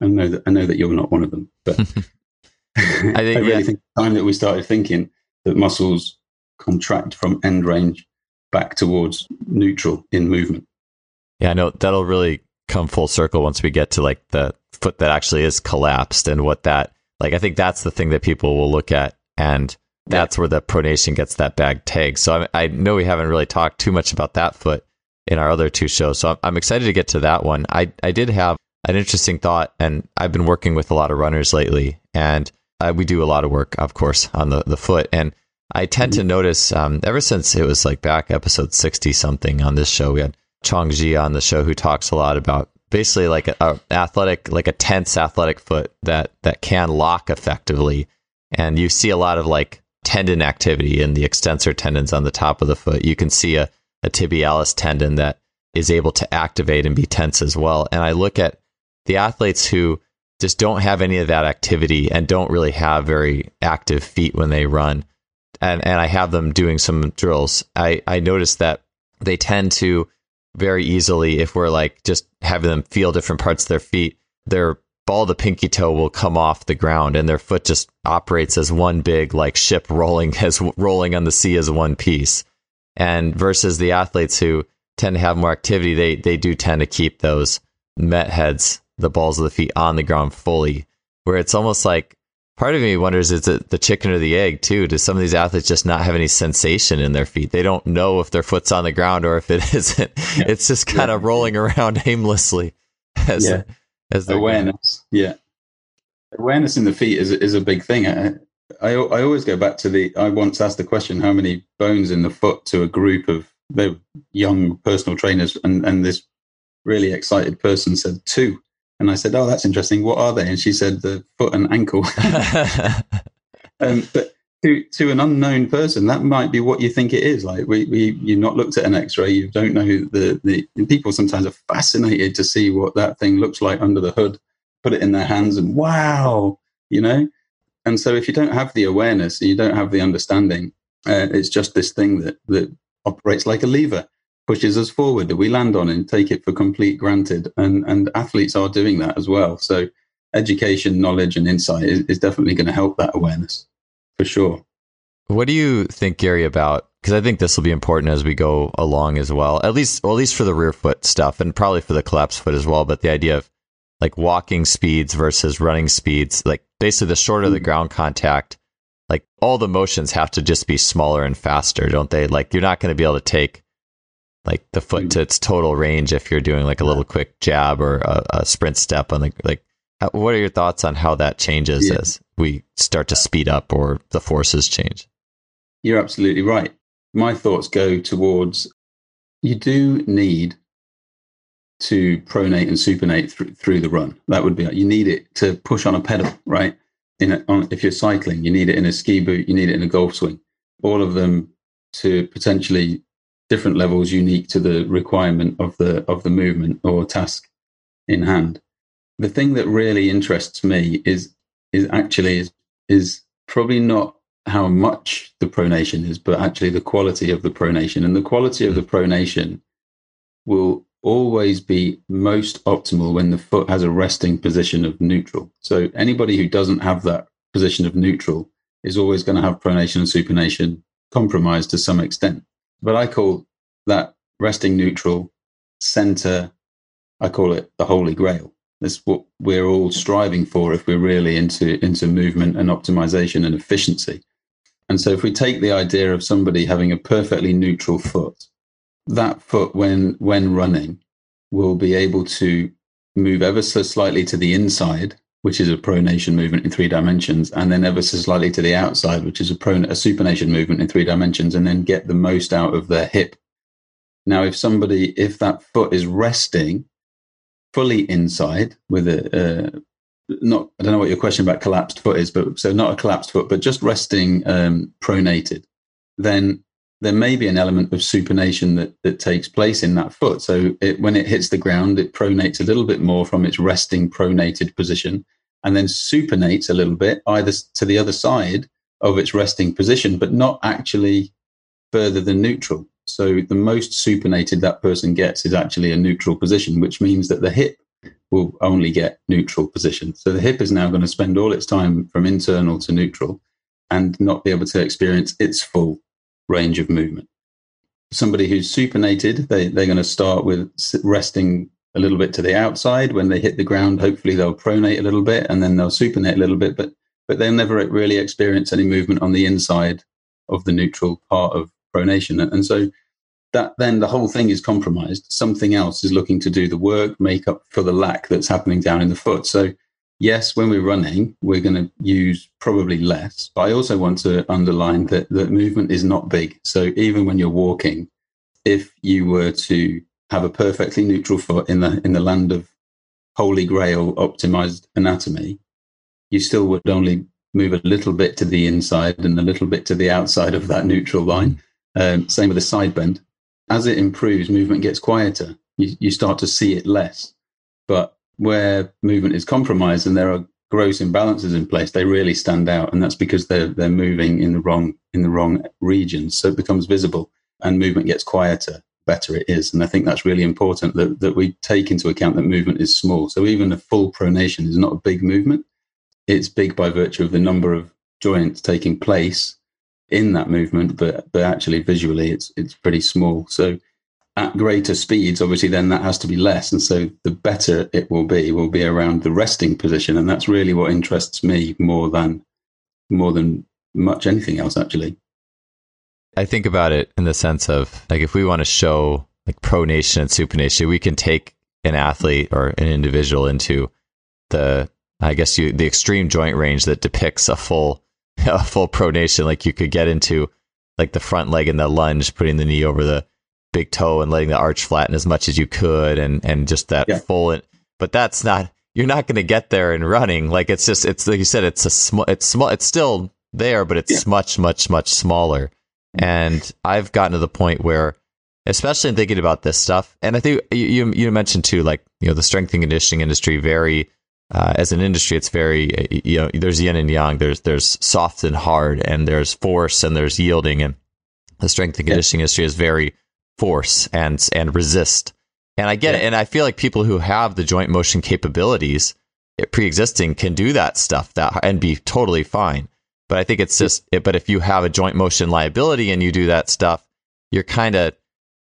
I know that I know that you're not one of them, but I, think, I really yeah. think the time that we started thinking that muscles contract from end range back towards neutral in movement.
Yeah, I know that'll really come full circle once we get to like the foot that actually is collapsed and what that like I think that's the thing that people will look at and that's where the pronation gets that bag tag. So I, I, know we haven't really talked too much about that foot in our other two shows. So I'm, I'm excited to get to that one. I, I did have an interesting thought, and I've been working with a lot of runners lately, and uh, we do a lot of work, of course, on the, the foot. And I tend to notice um, ever since it was like back episode 60 something on this show, we had Chong Xie on the show who talks a lot about basically like a, a, athletic, like a tense athletic foot that, that can lock effectively. And you see a lot of like tendon activity in the extensor tendons on the top of the foot. You can see a, a tibialis tendon that is able to activate and be tense as well. And I look at the athletes who just don't have any of that activity and don't really have very active feet when they run. And, and I have them doing some drills. I, I notice that they tend to very easily, if we're like just having them feel different parts of their feet, their ball the pinky toe will come off the ground and their foot just operates as one big like ship rolling as rolling on the sea as one piece. And versus the athletes who tend to have more activity, they they do tend to keep those met heads the balls of the feet on the ground fully, where it's almost like part of me wonders is it the chicken or the egg too? Do some of these athletes just not have any sensation in their feet? They don't know if their foot's on the ground or if it isn't. Yeah. It's just kind yeah. of rolling around aimlessly.
As, yeah. As awareness. Yeah. Awareness in the feet is, is a big thing. I, I, I always go back to the, I once asked the question, how many bones in the foot to a group of the young personal trainers? And, and this really excited person said two. And I said, "Oh, that's interesting. What are they?" And she said, "The foot and ankle." um, but to to an unknown person, that might be what you think it is. Like we, we you've not looked at an X-ray, you don't know the the people. Sometimes are fascinated to see what that thing looks like under the hood. Put it in their hands, and wow, you know. And so, if you don't have the awareness, you don't have the understanding, uh, it's just this thing that that operates like a lever pushes us forward that we land on and take it for complete granted. And, and athletes are doing that as well. So education, knowledge, and insight is, is definitely going to help that awareness for sure.
What do you think, Gary, about? Because I think this will be important as we go along as well. At least, well, at least for the rear foot stuff, and probably for the collapse foot as well. But the idea of like walking speeds versus running speeds, like basically the shorter the mm. ground contact, like all the motions have to just be smaller and faster, don't they? Like you're not going to be able to take like the foot hmm. to its total range if you're doing like a little quick jab or a, a sprint step on the like what are your thoughts on how that changes yeah. as we start to speed up or the forces change.
You're absolutely right. My thoughts go towards you do need to pronate and supinate through, through the run. That would be you need it to push on a pedal right? In a, on, if you're cycling you need it in a ski boot you need it in a golf swing. All of them to potentially different levels unique to the requirement of the of the movement or task in hand. The thing that really interests me is is actually is, is probably not how much the pronation is, but actually the quality of the pronation. And the quality of the pronation will always be most optimal when the foot has a resting position of neutral. So anybody who doesn't have that position of neutral is always going to have pronation and supination compromised to some extent. But I call that resting neutral center, I call it the holy grail. That's what we're all striving for if we're really into, into movement and optimization and efficiency. And so if we take the idea of somebody having a perfectly neutral foot, that foot when when running will be able to move ever so slightly to the inside which is a pronation movement in three dimensions, and then ever so slightly to the outside, which is a, pron- a supination movement in three dimensions, and then get the most out of their hip. Now, if somebody, if that foot is resting fully inside with a, uh, not, I don't know what your question about collapsed foot is, but so not a collapsed foot, but just resting um, pronated, then there may be an element of supination that, that takes place in that foot. So it, when it hits the ground, it pronates a little bit more from its resting pronated position and then supinates a little bit either to the other side of its resting position, but not actually further than neutral. So the most supinated that person gets is actually a neutral position, which means that the hip will only get neutral position. So the hip is now going to spend all its time from internal to neutral and not be able to experience its full range of movement. Somebody who's supinated, they, they're going to start with resting a little bit to the outside. When they hit the ground, hopefully they'll pronate a little bit and then they'll supinate a little bit, but, but they'll never really experience any movement on the inside of the neutral part of pronation. And so that then the whole thing is compromised. Something else is looking to do the work, make up for the lack that's happening down in the foot. So yes, when we're running, we're going to use probably less. But I also want to underline that the movement is not big. So even when you're walking, if you were to have a perfectly neutral foot in the in the land of holy grail optimized anatomy, you still would only move a little bit to the inside and a little bit to the outside of that neutral line. Um, same with the side bend. As it improves, movement gets quieter. You, you start to see it less. But where movement is compromised and there are gross imbalances in place, they really stand out, and that's because they're they're moving in the wrong in the wrong regions. So it becomes visible, and movement gets quieter. Better it is, and I think that's really important that that we take into account that movement is small. So even a full pronation is not a big movement. It's big by virtue of the number of joints taking place in that movement, but but actually visually it's it's pretty small. So at greater speeds, obviously, then that has to be less. And so the better it will be, will be around the resting position. And that's really what interests me more than more than much anything else, actually.
I think about it in the sense of like if we want to show like pronation and supination, we can take an athlete or an individual into the I guess you the extreme joint range that depicts a full a full pronation. Like you could get into like the front leg in the lunge, putting the knee over the big toe and letting the arch flatten as much as you could and and just that yeah. full but that's not you're not going to get there in running like it's just it's like you said it's a small it's small it's still there but it's yeah. much much much smaller and i've gotten to the point where especially in thinking about this stuff and i think you you mentioned too like you know the strength and conditioning industry very uh, as an industry, it's very you know there's yin and yang. There's there's soft and hard, and there's force, and there's yielding, and the strength and conditioning yeah. industry is very force and and resist. And I get yeah. it. And I feel like people who have the joint motion capabilities eh, pre-existing can do that stuff that and be totally fine. But I think it's just it, but if you have a joint motion liability and you do that stuff, you're kind of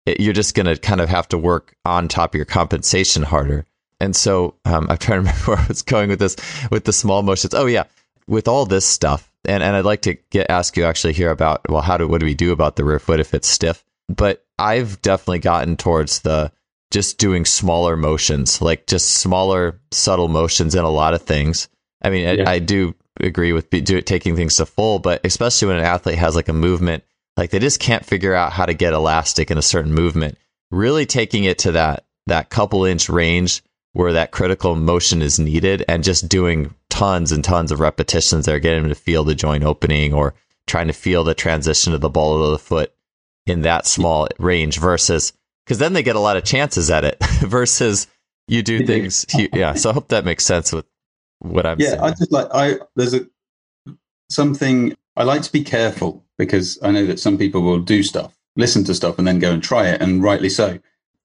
eh, you're just going to kind of have to work on top of your compensation harder. And so um, I'm trying to remember where I was going with this with the small motions. Oh yeah, with all this stuff, and, and I'd like to get ask you actually here about well, how do what do we do about the rear foot if it's stiff? But I've definitely gotten towards the just doing smaller motions, like just smaller, subtle motions in a lot of things. I mean, yeah. I, I, do agree with be, do, taking things to full, but especially when an athlete has like a movement, like they just can't figure out how to get elastic in a certain movement. Really taking it to that that couple inch range where that critical motion is needed, and just doing tons and tons of repetitions there, getting them to feel the joint opening or trying to feel the transition of the ball of the foot in that small range versus because then they get a lot of chances at it versus you do things. yeah. So I hope that makes sense with what I'm saying.
yeah,
saying.
I just like, I, there's a, something I like to be careful because I know that some people will do stuff, listen to stuff and then go and try it and rightly so.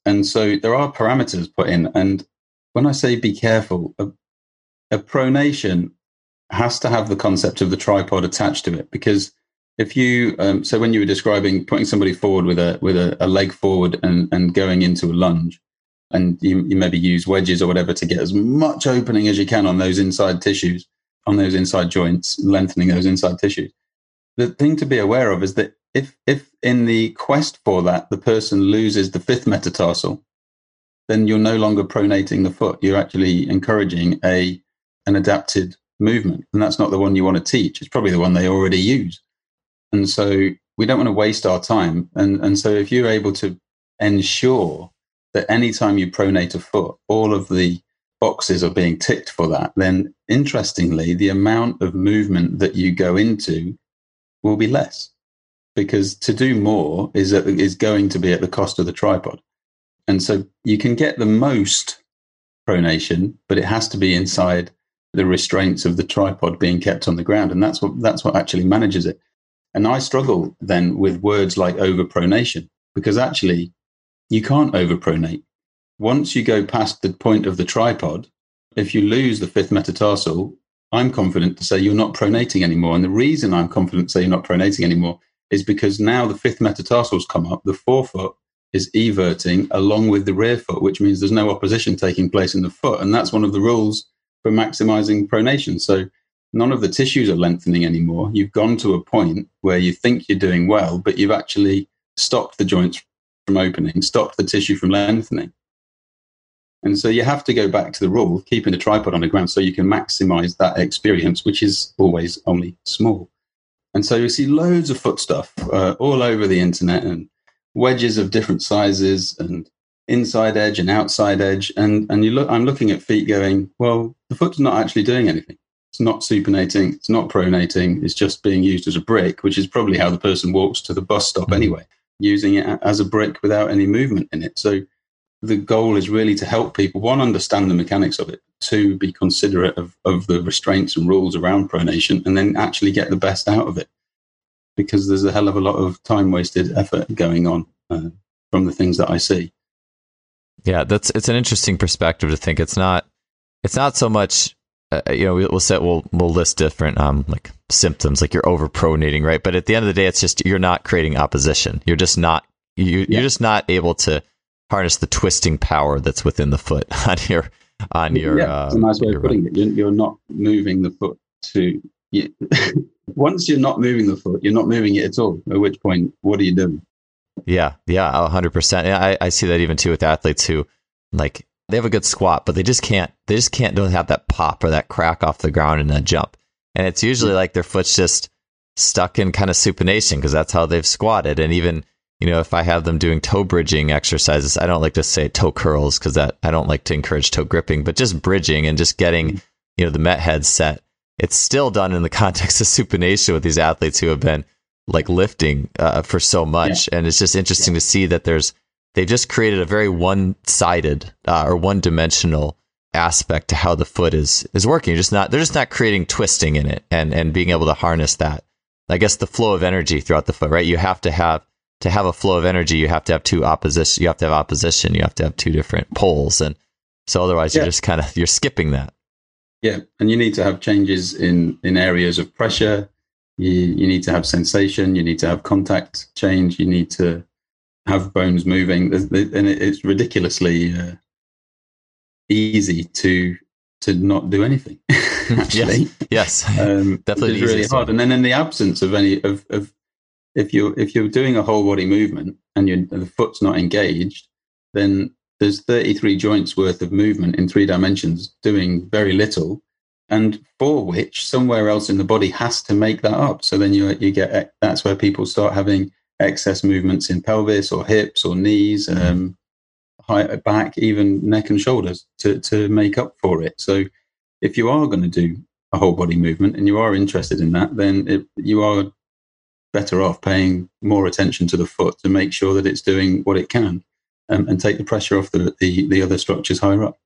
And so there are parameters put in. And when I say be careful, a, a pronation has to have the concept of the tripod attached to it because if you um, so when you were describing putting somebody forward with a with a, a, leg forward and and going into a lunge and you, you maybe use wedges or whatever to get as much opening as you can on those inside tissues on those inside joints lengthening those inside tissues the thing to be aware of is that if if in the quest for that the person loses the fifth metatarsal then you're no longer pronating the foot you're actually encouraging a an adapted movement and that's not the one you want to teach it's probably the one they already use and so we don't want to waste our time. And, and so if you're able to ensure that anytime you pronate a foot, all of the boxes are being ticked for that, then interestingly, the amount of movement that you go into will be less. because to do more is is going to be at the cost of the tripod. And so you can get the most pronation, but it has to be inside the restraints of the tripod being kept on the ground, and that's what that's what actually manages it. And I struggle then with words like overpronation because actually you can't overpronate. Once you go past the point of the tripod, if you lose the fifth metatarsal, I'm confident to say you're not pronating anymore. And the reason I'm confident to say you're not pronating anymore is because now the fifth metatarsal's come up, the forefoot is everting along with the rear foot, which means there's no opposition taking place in the foot. And that's one of the rules for maximizing pronation. So none of the tissues are lengthening anymore. You've gone to a point where you think you're doing well, but you've actually stopped the joints from opening, stopped the tissue from lengthening. And so you have to go back to the rule keeping the tripod on the ground so you can maximize that experience, which is always only small. And so you see loads of foot stuff uh, all over the internet and wedges of different sizes and inside edge and outside edge. And, and you look, I'm looking at feet going, well, the foot's not actually doing anything. It's not supinating. It's not pronating. It's just being used as a brick, which is probably how the person walks to the bus stop anyway, using it as a brick without any movement in it. So the goal is really to help people, one, understand the mechanics of it, two, be considerate of, of the restraints and rules around pronation, and then actually get the best out of it. Because there's a hell of a lot of time wasted effort going on uh, from the things that I see.
Yeah, that's it's an interesting perspective to think. It's not it's not so much uh, you know, we'll set we'll we'll list different um like symptoms, like you're overpronating, right? But at the end of the day, it's just you're not creating opposition. You're just not you yeah. you're just not able to harness the twisting power that's within the foot on your on your.
Yeah, uh, a nice way of putting run. it. You're, you're, not moving the foot to. You, once you're not moving the foot, you're not moving it at all. At which point, what are you doing?
Yeah, yeah, hundred percent. I I see that even too with athletes who like they have a good squat, but they just can't they just can't don't have that pop or that crack off the ground and that jump. And it's usually like their foot's just stuck in kind of supination because that's how they've squatted. And even you know, if I have them doing toe bridging exercises, I don't like to say toe curls because that I don't like to encourage toe gripping, but just bridging and just getting, mm-hmm. you know, the met head set. It's still done in the context of supination with these athletes who have been like lifting uh, for so much, yeah. and it's just interesting yeah. to see that there's they've just created a very one-sided uh, or one-dimensional aspect to how the foot is is working. You're just not they're just not creating twisting in it and and being able to harness that. I guess the flow of energy throughout the foot, right? You have to have to have a flow of energy. You have to have two opposition. You have to have opposition. You have to have two different poles, and so otherwise yeah. you're just kind of you're skipping that.
Yeah, and you need to have changes in in areas of pressure. You you need to have sensation. You need to have contact change. You need to have bones moving, and it's ridiculously uh, easy to to not do anything. Actually,
yes, yes. Um, definitely
it's really hard. And then in the absence of any of, of if you're if you're doing a whole body movement and the foot's not engaged, then there's 33 joints worth of movement in three dimensions doing very little, and for which somewhere else in the body has to make that up. So then you you get that's where people start having excess movements in pelvis or hips or knees, mm-hmm. um, high back, even neck and shoulders to, to make up for it. So if you are going to do a whole body movement and you are interested in that, then it, you are better off paying more attention to the foot to make sure that it's doing what it can um, and take the pressure off the, the, the other structures higher up.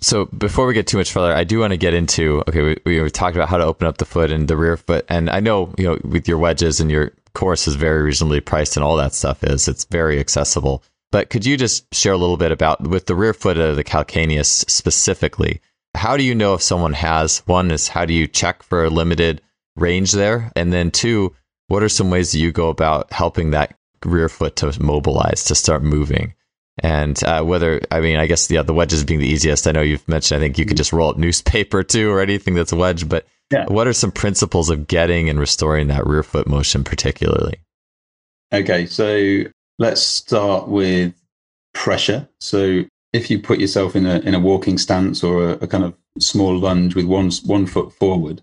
So before we get too much further, I do want to get into okay. We, we talked about how to open up the foot and the rear foot, and I know you know with your wedges and your course is very reasonably priced and all that stuff is. It's very accessible. But could you just share a little bit about with the rear foot of the calcaneus specifically? How do you know if someone has one is how do you check for a limited range there? And then two, what are some ways that you go about helping that rear foot to mobilize, to start moving? And uh, whether, I mean, I guess yeah, the wedges being the easiest. I know you've mentioned, I think you could just roll up newspaper too or anything that's wedge, but yeah. What are some principles of getting and restoring that rear foot motion, particularly?
Okay, so let's start with pressure. So if you put yourself in a in a walking stance or a, a kind of small lunge with one one foot forward,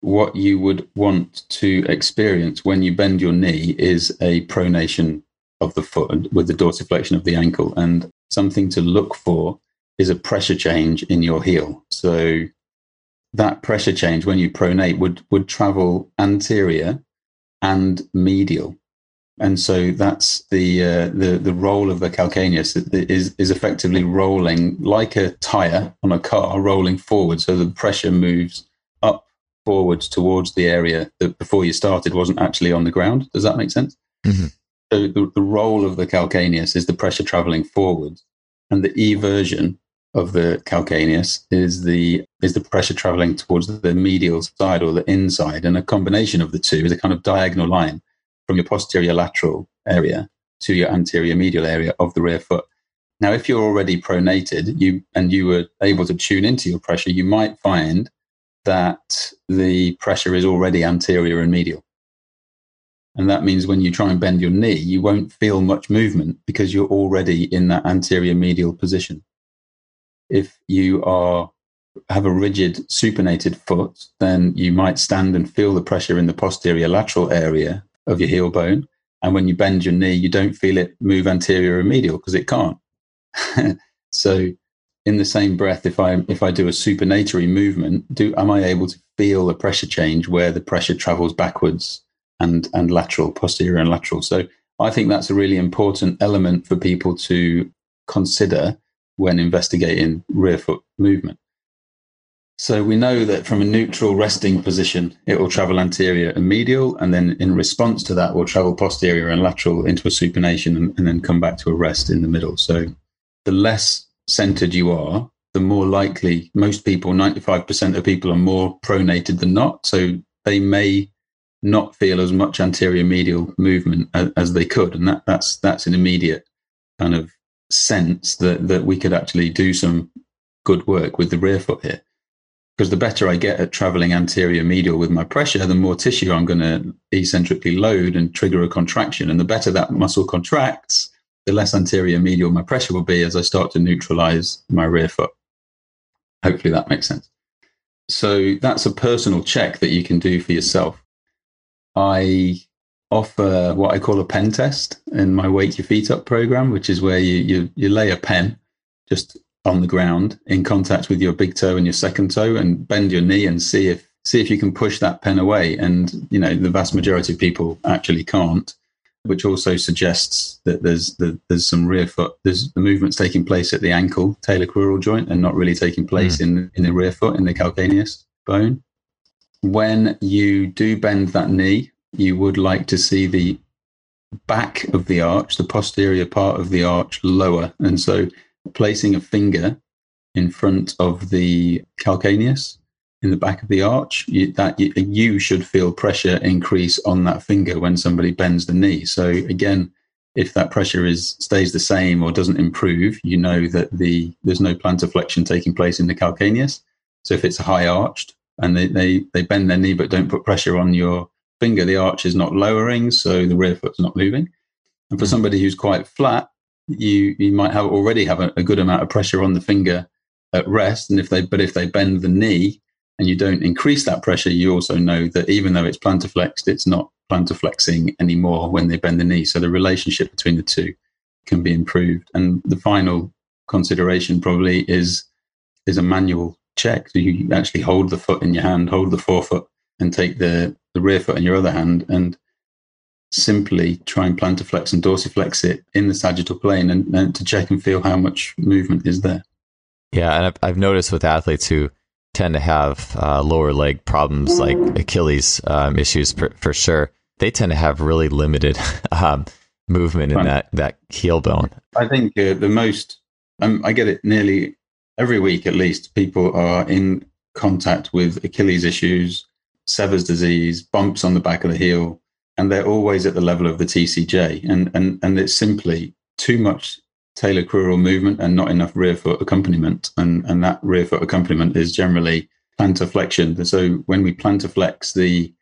what you would want to experience when you bend your knee is a pronation of the foot with the dorsiflexion of the ankle, and something to look for is a pressure change in your heel. So that pressure change when you pronate would would travel anterior and medial. And so that's the uh, the the role of the calcaneus is is effectively rolling like a tire on a car, rolling forward. So the pressure moves up forwards towards the area that before you started wasn't actually on the ground. Does that make sense? Mm-hmm. So the, the role of the calcaneus is the pressure traveling forward, and the eversion of the calcaneus is the is the pressure traveling towards the medial side or the inside, and a combination of the two is a kind of diagonal line from your posterior lateral area to your anterior medial area of the rear foot. Now, if you're already pronated, you and you were able to tune into your pressure, you might find that the pressure is already anterior and medial. And that means when you try and bend your knee, you won't feel much movement because you're already in that anterior medial position. If you are have a rigid supinated foot, then you might stand and feel the pressure in the posterior lateral area of your heel bone. And when you bend your knee, you don't feel it move anterior and medial because it can't. so in the same breath, if I if I do a supinatory movement, do am I able to feel a pressure change where the pressure travels backwards and and lateral, posterior and lateral? So I think that's a really important element for people to consider when investigating rear foot movement. So we know that from a neutral resting position, it will travel anterior and medial, and then in response to that, will travel posterior and lateral into a supination and, and then come back to a rest in the middle. So the less centered you are, the more likely most people, 95% of people are more pronated than not. So they may not feel as much anterior medial movement as, as they could. And that, that's, that's an immediate kind of sense that, that we could actually do some good work with the rear foot here. Because the better I get at traveling anterior medial with my pressure, the more tissue I'm going to eccentrically load and trigger a contraction. And the better that muscle contracts, the less anterior medial my pressure will be as I start to neutralize my rear foot. Hopefully that makes sense. So that's a personal check that you can do for yourself. I offer what I call a pen test in my Wake Your Feet Up program, which is where you, you, you lay a pen just on the ground in contact with your big toe and your second toe and bend your knee and see if see if you can push that pen away. And you know, the vast majority of people actually can't which also suggests that there's the, there's some rear foot there's the movements taking place at the ankle talocrural joint and not really taking place mm. in in the rear foot in the calcaneus bone when you do bend that knee you would like to see the back of the arch the posterior part of the arch lower and so placing a finger in front of the calcaneus in the back of the arch, you, that you, you, should feel pressure increase on that finger when somebody bends the knee. So again, if that pressure is stays the same or doesn't improve, you know that the there's no plantar flexion taking place in the calcaneus. So if it's high arched and they, they, they bend their knee but don't put pressure on your finger, the arch is not lowering, so the rear foot's not moving. And for hmm. somebody who's quite flat, you you might have already have a, a good amount of pressure on the finger at rest. And if they but if they bend the knee, and you don't increase that pressure, you also know that even though it's plantar flexed, it's not plantar flexing anymore when they bend the knee. So the relationship between the two can be improved. And the final consideration probably is is a manual check. So you actually hold the foot in your hand, hold the forefoot, and take the, the rear foot in your other hand and simply try and plantar flex and dorsiflex it in the sagittal plane and, and to check and feel how much movement is there.
Yeah, and I've noticed with athletes who tend to have uh, lower leg problems like Achilles um, issues for, for, sure. They tend to have really limited um, movement in that, that heel bone.
I think uh, the most, um, I get it nearly every week at least, people are in contact with Achilles issues, Sever's disease, bumps on the back of the heel, and they're always at the level of the TCJ. And, and, and it's simply too much talocrural movement and not enough rear foot accompaniment. And, and that rear foot accompaniment is generally plantar flexion. So when we plantar flex the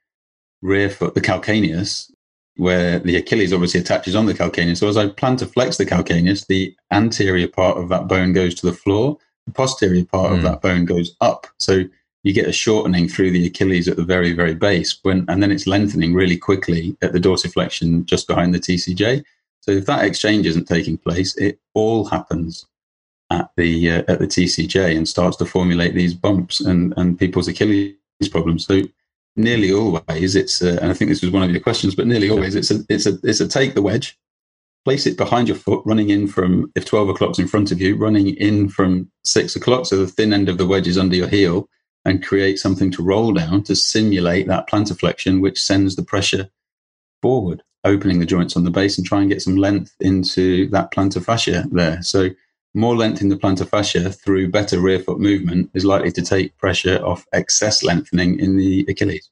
rear foot, the calcaneus, where the Achilles obviously attaches on the calcaneus. So as I plantar flex the calcaneus, the anterior part of that bone goes to the floor, the posterior part mm. of hmm. that bone goes up. So you get a shortening through the Achilles at the very, very base, when, and then it's lengthening really quickly at the dorsiflexion just behind the TCJ. So if that exchange isn't taking place, it all happens at the uh, at the TCJ and starts to formulate these bumps and and people's Achilles problems. So nearly always it's, a, and I think this was one of your questions, but nearly always it's a, it's a, it's a take the wedge, place it behind your foot, running in from, if 12 o'clock's in front of you, running in from six o'clock. So the thin end of the wedge is under your heel and create something to roll down to simulate that plantar flexion, which sends the pressure forward, opening the joints on the base and try and get some length into that plantar fascia there. So more length in the plantar fascia through better rear foot movement is likely to take pressure off excess lengthening in the Achilles.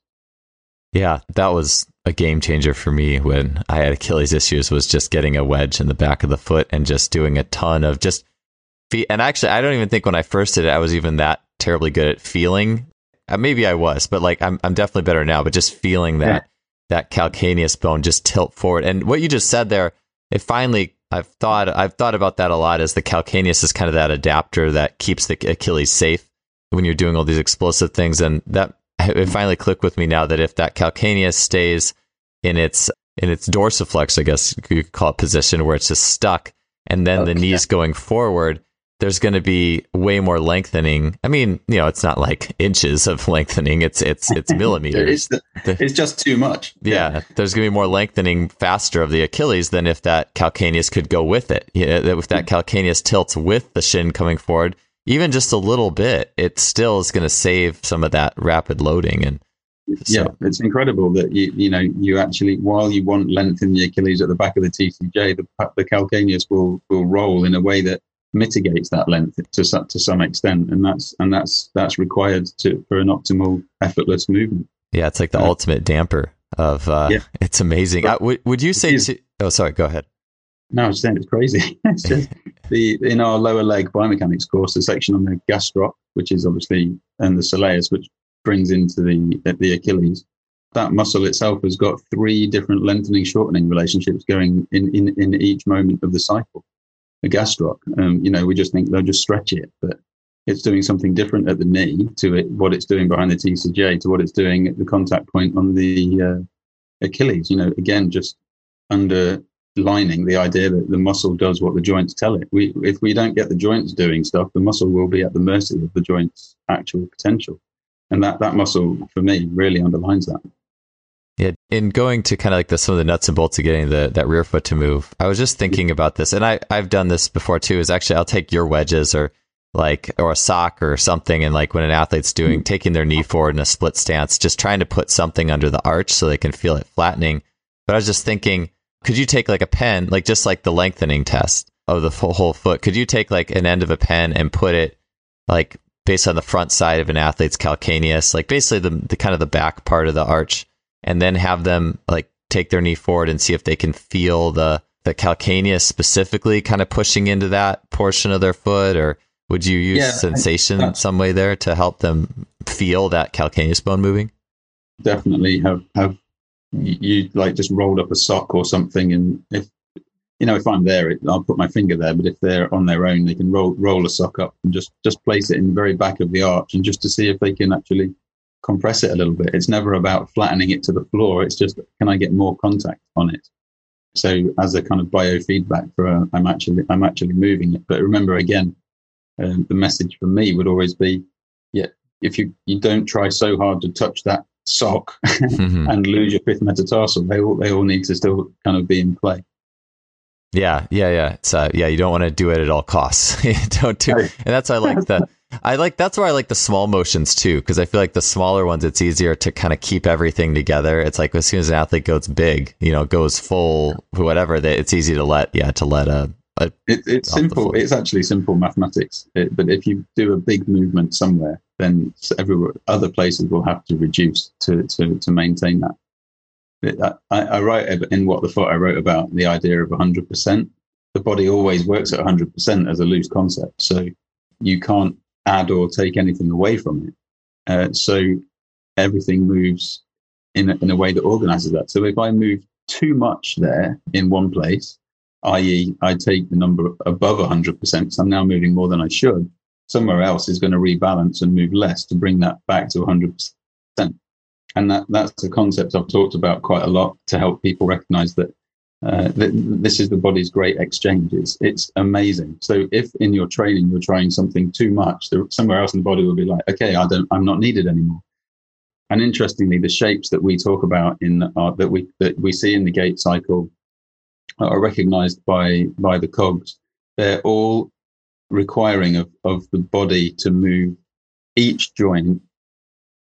Yeah, that was a game changer for me when I had Achilles issues was just getting a wedge in the back of the foot and just doing a ton of just feet. And actually, I don't even think when I first did it, I was even that terribly good at feeling. Uh, maybe I was, but like I'm, I'm definitely better now. But just feeling that. That calcaneus bone just tilt forward. And what you just said there, it finally I've thought I've thought about that a lot. As the calcaneus is kind of that adapter that keeps the Achilles safe when you're doing all these explosive things, and that it finally clicked with me now that if that calcaneus stays in its in its dorsiflex, I guess you could call it position, where it's just stuck, and then okay. the knees going forward, there's going to be way more lengthening. I mean, you know, it's not like inches of lengthening; it's it's it's millimeters.
it's, the, it's, just too much.
Yeah, yeah. there's going to be more lengthening faster of the Achilles than if that calcaneus could go with it. Yeah, if that calcaneus tilts with the shin coming forward, even just a little bit, it still is going to save some of that rapid loading. And
so. yeah, it's incredible that you you know you actually while you want length in the Achilles at the back of the TCJ, the the calcaneus will will roll in a way that mitigates that length to some, to some extent, and that's and that's that's required to for an optimal effortless movement.
Yeah, it's like the uh, ultimate damper of. Uh, yeah. it's amazing. Uh, would would you say? To, oh, sorry. Go ahead.
No, I was saying it's crazy. it's just the in our lower leg biomechanics course, the section on the gastroc, which is obviously and the soleus, which brings into the the Achilles. That muscle itself has got three different lengthening shortening relationships going in, in, in each moment of the cycle a gastroc. Um, you know, we just think they'll just stretch it, but it's doing something different at the knee to it, what it's doing behind the TCJ to what it's doing at the contact point on the uh, Achilles. You know, again, just underlining the idea that the muscle does what the joints tell it. We, if we don't get the joints doing stuff, the muscle will be at the mercy of the joint's actual potential. And that, that muscle, for me, really underlines that.
In going to kind of like the some of the nuts and bolts of getting the that rear foot to move, I was just thinking about this, and I I've done this before too. Is actually I'll take your wedges or like or a sock or something, and like when an athlete's doing mm-hmm. taking their knee forward in a split stance, just trying to put something under the arch so they can feel it flattening. But I was just thinking, could you take like a pen, like just like the lengthening test of the whole foot? Could you take like an end of a pen and put it like based on the front side of an athlete's calcaneus, like basically the, the kind of the back part of the arch? And then have them like take their knee forward and see if they can feel the the calcaneus specifically kind of pushing into that portion of their foot or would you use yeah, sensation in some way there to help them feel that calcaneus bone moving?
Definitely. Have have you like just rolled up a sock or something and if you know if i'm there it, i'll put my finger there but if they're on their own they can roll roll a sock up and just just place it in the very back of the arch and just to see if they can actually compress it a little bit. It's never about flattening it to the floor. It's just can I get more contact on it? So as a kind of biofeedback for uh, I'm actually I'm actually moving it. But remember again, um, the message for me would always be, yeah, if you you don't try so hard to touch that sock mm-hmm. and lose your fifth metatarsal, they all they all need to still kind of be in play.
Yeah, yeah, yeah. It's uh, yeah. You don't want to do it at all costs. don't do, and that's why I like the I like that's where I like the small motions too, because I feel like the smaller ones, it's easier to kind of keep everything together. It's like as soon as an athlete goes big, you know, goes full, whatever, that it's easy to let, yeah, to let a. a
it, it's simple. It's actually simple mathematics. It, but if you do a big movement somewhere, then everywhere other places will have to reduce to to to maintain that. It, I, I write in what the foot I wrote about the idea of 100%. The body always works at 100% as a loose concept. So you can't add or take anything away from it. Uh, so everything moves in a, in a way that organizes that. So if I move too much there in one place, i.e., I take the number above 100%, so I'm now moving more than I should, somewhere else is going to rebalance and move less to bring that back to 100%. And that, that's a concept I've talked about quite a lot to help people recognize that uh, this is the body's great exchanges. It's, amazing. So if in your training you're trying something too much, there, somewhere else in the body will be like, okay, I don't, I'm not needed anymore. And interestingly, the shapes that we talk about in our, that we that we see in the gait cycle are recognized by by the cogs. They're all requiring of, of the body to move each joint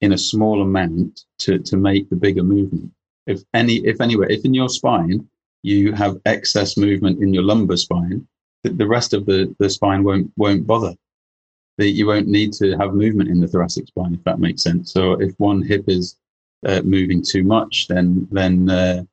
in a small amount to, to make the bigger movement. If any, if anywhere, if in your spine you have excess movement in your lumbar spine, the, the rest of the, the spine won't won't bother. The, you won't need to have movement in the thoracic spine if that makes sense. So if one hip is uh, moving too much, then then uh,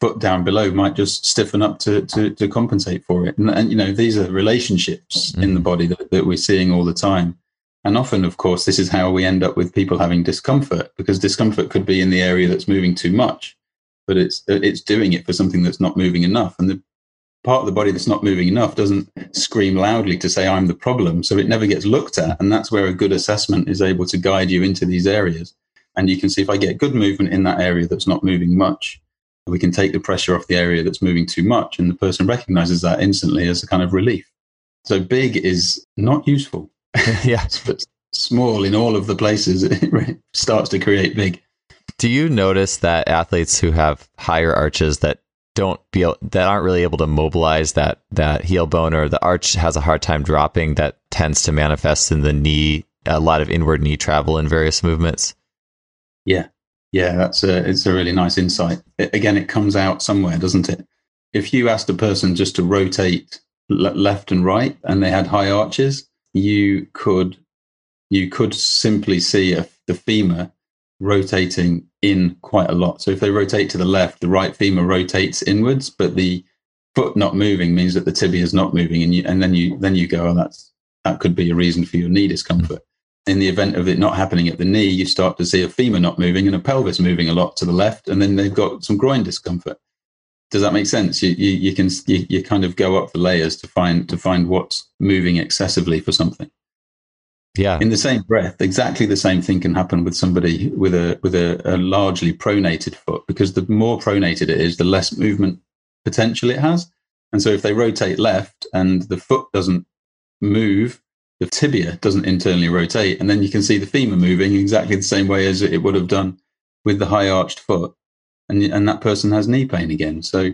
foot down below might just stiffen up to to, to compensate for it. And, and, you know these are relationships mm-hmm. in the mm. body that, that we're seeing all the time. And often, of course, this is how we end up with people having discomfort because discomfort could be in the area that's moving too much, but it's it's doing it for something that's not moving enough. And the part of the body that's not moving enough doesn't scream loudly to say I'm the problem, so it never gets looked at. And that's where a good assessment is able to guide you into these areas. And you can see if I get good movement in that area that's not moving much, we can take the pressure off the area that's moving too much, and the person recognizes that instantly as a kind of relief. So big is not useful.
yeah.
but small in all of the places it starts to create big.
Do you notice that athletes who have higher arches that don't be that aren't really able to mobilize that that heel bone or the arch has a hard time dropping that tends to manifest in the knee a lot of inward knee travel in various movements?
Yeah. Yeah that's a it's a really nice insight. It, again it comes out somewhere doesn't it? If you asked a person just to rotate left and right and they had high arches you could you could simply see a, the femur rotating in quite a lot. So if they rotate to the left, the right femur rotates inwards, but the foot not moving means that the tibia is not moving, and you and then you then you go, oh, that's that could be a reason for your knee discomfort. In the event of it not happening at the knee, you start to see a femur not moving and a pelvis moving a lot to the left, and then they've got some groin discomfort. Does that make sense? You you, you can you, you kind of go up the layers to find to find what's moving excessively for something.
Yeah.
In the same breath, exactly the same thing can happen with somebody with a with a, a, largely pronated foot because the more pronated it is, the less movement potential it has. And so if they rotate left and the foot doesn't move, the tibia doesn't internally rotate, and then you can see the femur moving exactly the same way as it would have done with the high arched foot, and and that person has knee pain again. So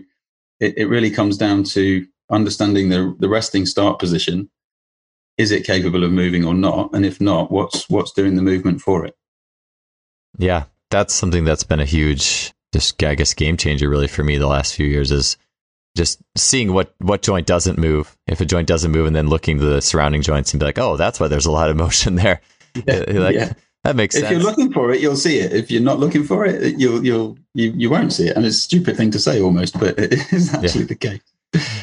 it, it really comes down to understanding the the resting start position is it capable of moving or not? And if not, what's what's doing the movement for it?
Yeah, that's something that's been a huge, just I guess, game changer really for me the last few years is just seeing what what joint doesn't move. If a joint doesn't move, and then looking to the surrounding joints and be like, oh, that's why there's a lot of motion there. Yeah, like, yeah. That makes sense.
If you're looking for it, you'll see it. If you're not looking for it, you'll you'll you, you won't see it. And it's a stupid thing to say almost, but it is actually yeah. the case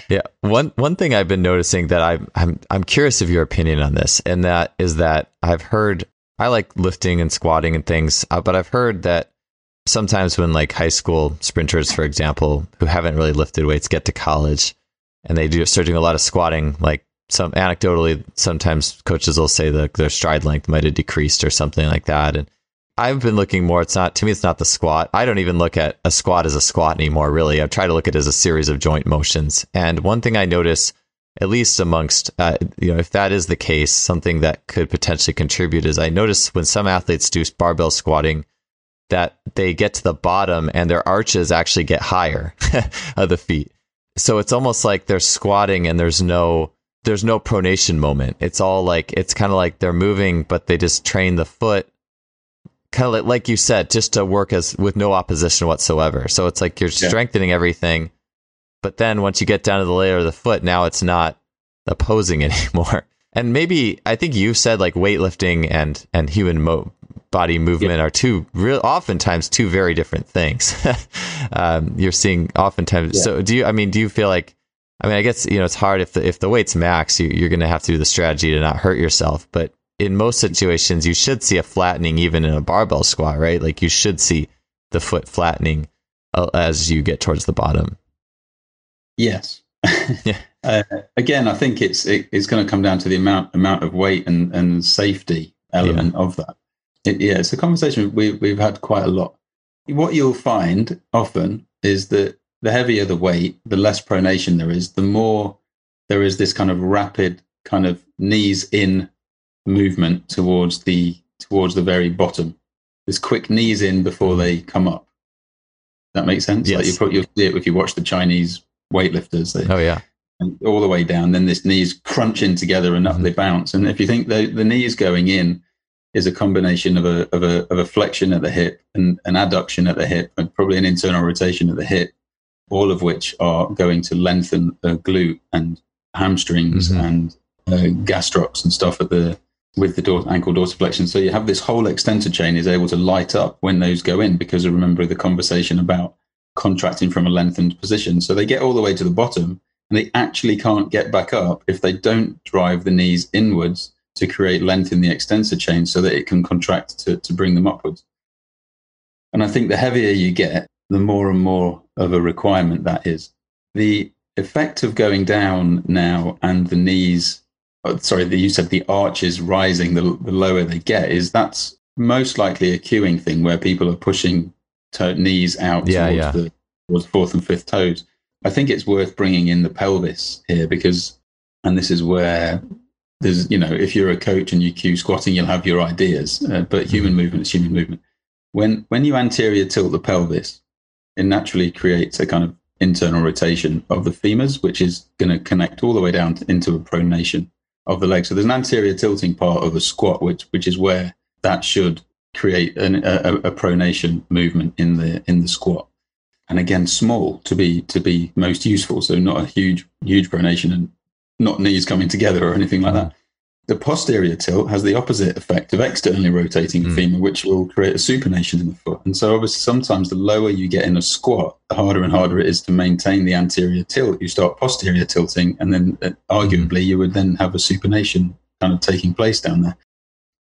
yeah, one one thing I've been noticing that I I'm I'm curious of your opinion on this, and that is that I've heard I like lifting and squatting and things, uh, but I've heard that sometimes when like high school sprinters, for example, who haven't really lifted weights get to college and they do start doing a lot of squatting, like some anecdotally, sometimes coaches will say that their stride length might have decreased or something like that, and I've been looking more. It's not to me. It's not the squat. I don't even look at a squat as a squat anymore. Really, I try to look at it as a series of joint motions. And one thing I notice, at least amongst uh, you know, if that is the case, something that could potentially contribute is I notice when some athletes do barbell squatting that they get to the bottom and their arches actually get higher of the feet. So it's almost like they're squatting and there's no there's no pronation moment. It's all like it's kind of like they're moving, but they just train the foot kind of like you said, just to work as with no opposition whatsoever. So it's like you're yeah. strengthening everything, but then once you get down to the layer of the foot, now it's not opposing anymore. And maybe I think you said like weightlifting and and human mo- body movement are two real oftentimes two very different things. um, you're seeing oftentimes. Yeah. So do you? I mean, do you feel like? I mean, I guess you know it's hard if the if the weight's max, you, you're going to have to do the strategy to not hurt yourself. But in most situations, you should see a flattening even in a barbell squat, right? Like you should see the foot flattening uh, as you get towards the bottom.
Yes. yeah. Uh, again, I think it's it, it's going to come down to the amount amount of weight and, and safety element yeah. of that. It, yeah, it's a conversation we we've had quite a lot. What you'll find often is that the heavier the weight, the less pronation there is, the more there is this kind of rapid kind of knees in movement towards the towards the very bottom this quick knees in before they come up. That makes sense.
Yes.
Like you put you'll see it if you watch the Chinese weightlifters. They,
Oh yeah.
all the way down. Then this knees crunch in together and up
Mhm.
they bounce. And if you think the the knees going in is a combination of a of a of a flexion at the hip and an adduction at the hip and probably an internal rotation at the hip, all of which are going to lengthen the glute and hamstrings
Mhm.
and uh, gastrocs and stuff at the with the dor- ankle dorsiflexion. So you have this whole extensor chain is able to light up when those go in because remember the conversation about contracting from a lengthened position. So they get all the way to the bottom and they actually can't get back up if they don't drive the knees inwards to create length in the extensor chain so that it can contract to, to bring them upwards. And I think the heavier you get, the more and more of a requirement that is. The effect of going down now and the knees, oh, sorry, the, you said the arches rising the, the lower they get, is that's most likely a cueing thing where people are pushing to, knees out
Yeah,
towards
yeah.
the towards fourth and fifth toes. I think it's worth bringing in the pelvis here because, and this is where there's, you know, if you're a coach and you cue squatting, you'll have your ideas, uh, but human movement is human movement. When when you anterior tilt the pelvis, it naturally creates a kind of internal rotation of the femurs, which is going to connect all the way down to, into a pronation of the leg. So there's an anterior tilting part of a squat, which which is where that should create an, a, a pronation movement in the in the squat. And again small to be to be most useful. So not a huge huge pronation and not knees coming together or anything like that the posterior tilt has the opposite effect of externally rotating the
Mm.
femur which will create a supination in the foot. And so obviously sometimes the lower you get in a squat the harder and harder it is to maintain the anterior tilt. You start posterior tilting and then uh, arguably you would then have a supination kind of taking place down there.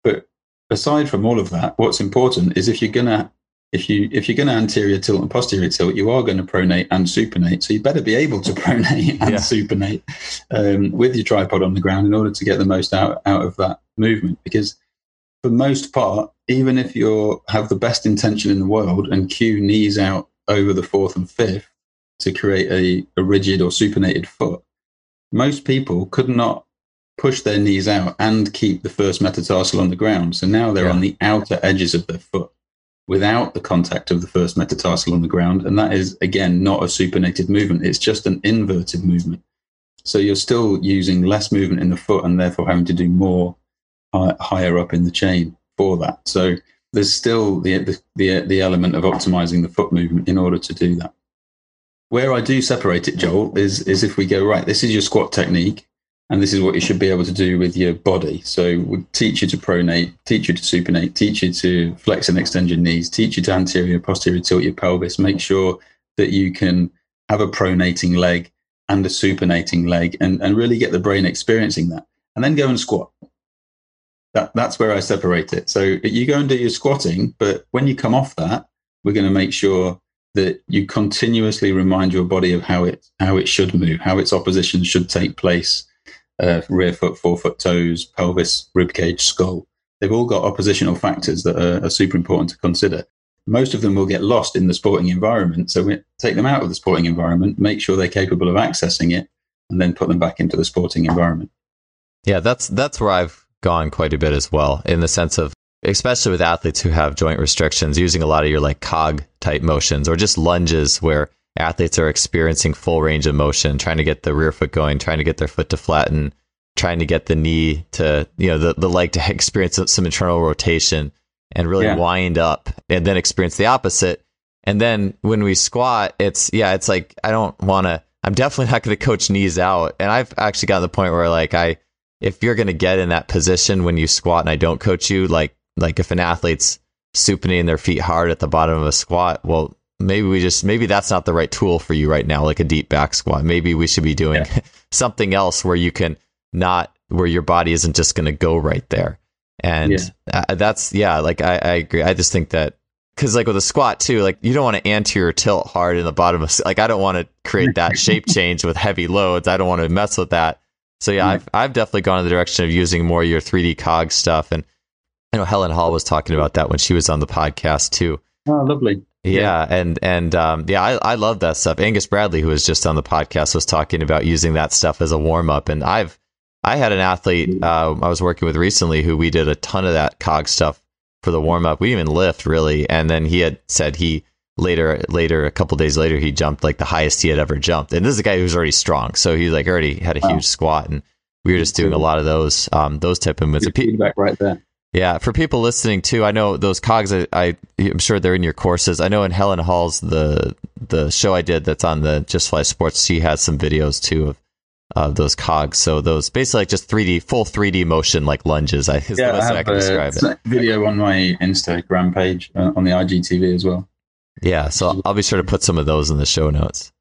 But aside from all of that what's important is if you're going to if you if you're going to anterior tilt and posterior tilt, you are going to pronate and supinate. So you better be able to pronate and
Yeah.
supinate um, with your tripod on the ground in order to get the most out out of that movement. Because for most part, even if you have the best intention in the world and cue knees out over the fourth and fifth to create a, a rigid or supinated foot, most people could not push their knees out and keep the first metatarsal on the ground. So now they're
Yeah.
on the outer edges of their foot without the contact of the first metatarsal on the ground. And that is, again, not a supinated movement. It's just an inverted movement. So you're still using less movement in the foot and therefore having to do more hi- higher up in the chain for that. So there's still the, the, the, the element of optimizing the foot movement in order to do that. Where I do separate it, Joel, is, is if we go, right, this is your squat technique and this is what you should be able to do with your body. So we teach you to pronate, teach you to supinate, teach you to flex and extend your knees, teach you to anterior, posterior tilt your pelvis, make sure that you can have a pronating leg and a supinating leg and, and really get the brain experiencing that. And then go and squat. That, that's where I separate it. So you go and do your squatting, but when you come off that, we're going to make sure that you continuously remind your body of how it how it should move, how its opposition should take place, uh, rear foot, forefoot, toes, pelvis, rib cage, skull. They've all got oppositional factors that are, are super important to consider. Most of them will get lost in the sporting environment. So we take them out of the sporting environment, make sure they're capable of accessing it, and then put them back into the sporting environment.
Yeah, that's that's where I've gone quite a bit as well, in the sense of especially with athletes who have joint restrictions, using a lot of your like cog type motions or just lunges where athletes are experiencing full range of motion, trying to get the rear foot going, trying to get their foot to flatten, trying to get the knee to, you know, the, the leg to experience some internal rotation and really
Yeah.
wind up and then experience the opposite. And then when we squat, it's, yeah, it's like, I don't want to, I'm definitely not going to coach knees out. And I've actually gotten to the point where like I, if you're going to get in that position when you squat and I don't coach you, like, like if an athlete's supinating their feet hard at the bottom of a squat, well, maybe we just maybe that's not the right tool for you right now, like a deep back squat. Maybe we should be doing something else where you can not where your body isn't just going to go right there. And
Yeah.
uh, that's yeah, like I, I agree. I just think that because like with a squat too, like you don't want to anterior tilt hard in the bottom of like I don't want to create that shape change with heavy loads. I don't want to mess with that. So yeah,
Yeah.
I've I've definitely gone in the direction of using more your 3D cog stuff and I know Helen Hall was talking about that when she was on the podcast too.
Oh, lovely.
Yeah, and and um, yeah, I, I love that stuff. Angus Bradley, who was just on the podcast, was talking about using that stuff as a warm up, and I've I had an athlete uh, I was working with recently who we did a ton of that cog stuff for the warm up. We didn't even lift really, and then he had said he later later a couple days later he jumped like the highest he had ever jumped, and this is a guy who's already strong, so he like already had a wow. huge squat, and we were just doing a lot of those um, those type of movements.
Feedback right there.
Yeah, for people listening too, I know those cogs. I, I am sure they're in your courses. I know in Helen Hall's the the show I did that's on the Just Fly Sports. She has some videos too of of those cogs. So those basically like just 3D, full 3D motion like lunges. I is
yeah, the best I, I can describe it. Video on my Instagram page uh, on the IGTV as well.
Yeah, so I'll be sure to put some of those in the show notes.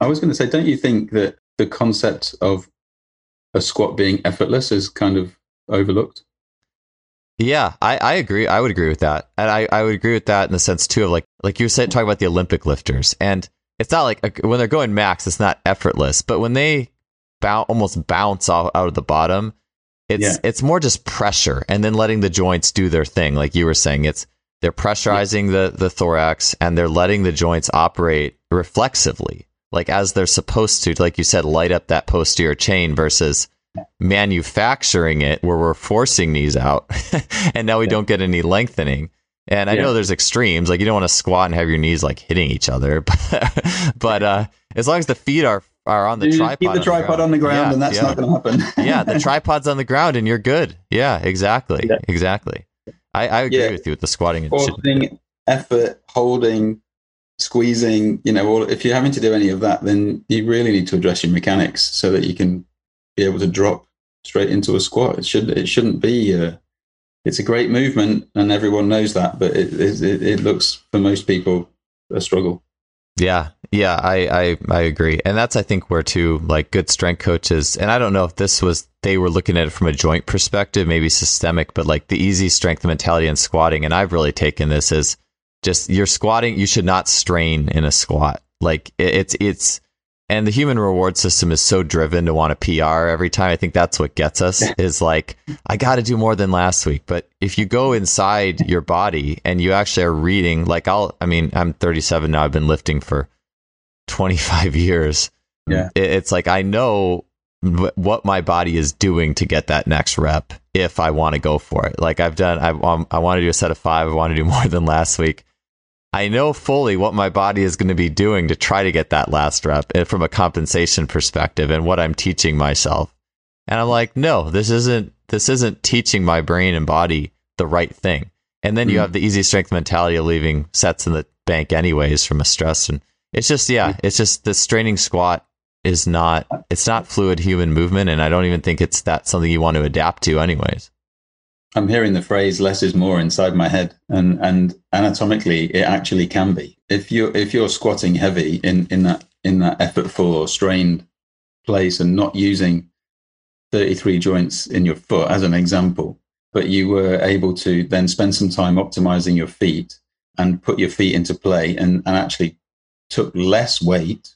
I was going to say, don't you think that the concept of a squat being effortless is kind of overlooked?
Yeah, I, I agree. I would agree with that, and I, I would agree with that in the sense too of like like you were saying talking about the Olympic lifters, and it's not like a, when they're going max, it's not effortless, but when they bounce almost bounce off out of the bottom, it's yeah. it's more just pressure, and then letting the joints do their thing, like you were saying. It's they're pressurizing yeah. the the thorax, and they're letting the joints operate reflexively, like as they're supposed to. Like you said, light up that posterior chain versus manufacturing it where we're forcing knees out and now we yeah. don't get any lengthening. And I yeah. know there's extremes, like you don't want to squat and have your knees like hitting each other, but, but uh, as long as the feet are are on the you tripod,
keep the tripod on the ground, yeah, and that's not going to happen.
yeah, the tripod's on the ground, and you're good. Yeah, exactly, exactly. I, I agree with you with the squatting.
Forcing, effort, holding, squeezing. You know, all, if you're having to do any of that, then you really need to address your mechanics so that you can be able to drop straight into a squat. It should it shouldn't be. Uh, it's a great movement, and everyone knows that, but it, it, it looks for most people a struggle.
Yeah, yeah, I, I I agree, and that's I think where too like good strength coaches, and I don't know if this was they were looking at it from a joint perspective, maybe systemic, but like the easy strength mentality and squatting, and I've really taken this as just you're squatting, you should not strain in a squat. Like it, it's it's and the human reward system is so driven to want a PR every time. I think that's what gets us is like, I got to do more than last week. But if you go inside your body and you actually are reading, like I'll, I mean, I'm 37 now. I've been lifting for 25 years.
Yeah.
It's like, I know what my body is doing to get that next rep if I want to go for it. Like I've done, I, um, I want to do a set of five. I want to do more than last week. I know fully what my body is going to be doing to try to get that last rep eh, from a compensation perspective and what I'm teaching myself. And I'm like, no, this isn't this isn't teaching my brain and body the right thing. And then mm. you have the easy strength mentality of leaving sets in the bank anyways from a stress and it's just yeah, it's just the straining squat is not it's not fluid human movement and I don't even think it's that something you want to adapt to anyways.
I'm hearing the phrase "less is more" inside my head, and and anatomically, it actually can be. If you're if you're squatting heavy in in that in that effortful or strained place, and not using 33 joints in your foot as an example, but you were able to then spend some time optimizing your feet and put your feet into play, and and actually took less weight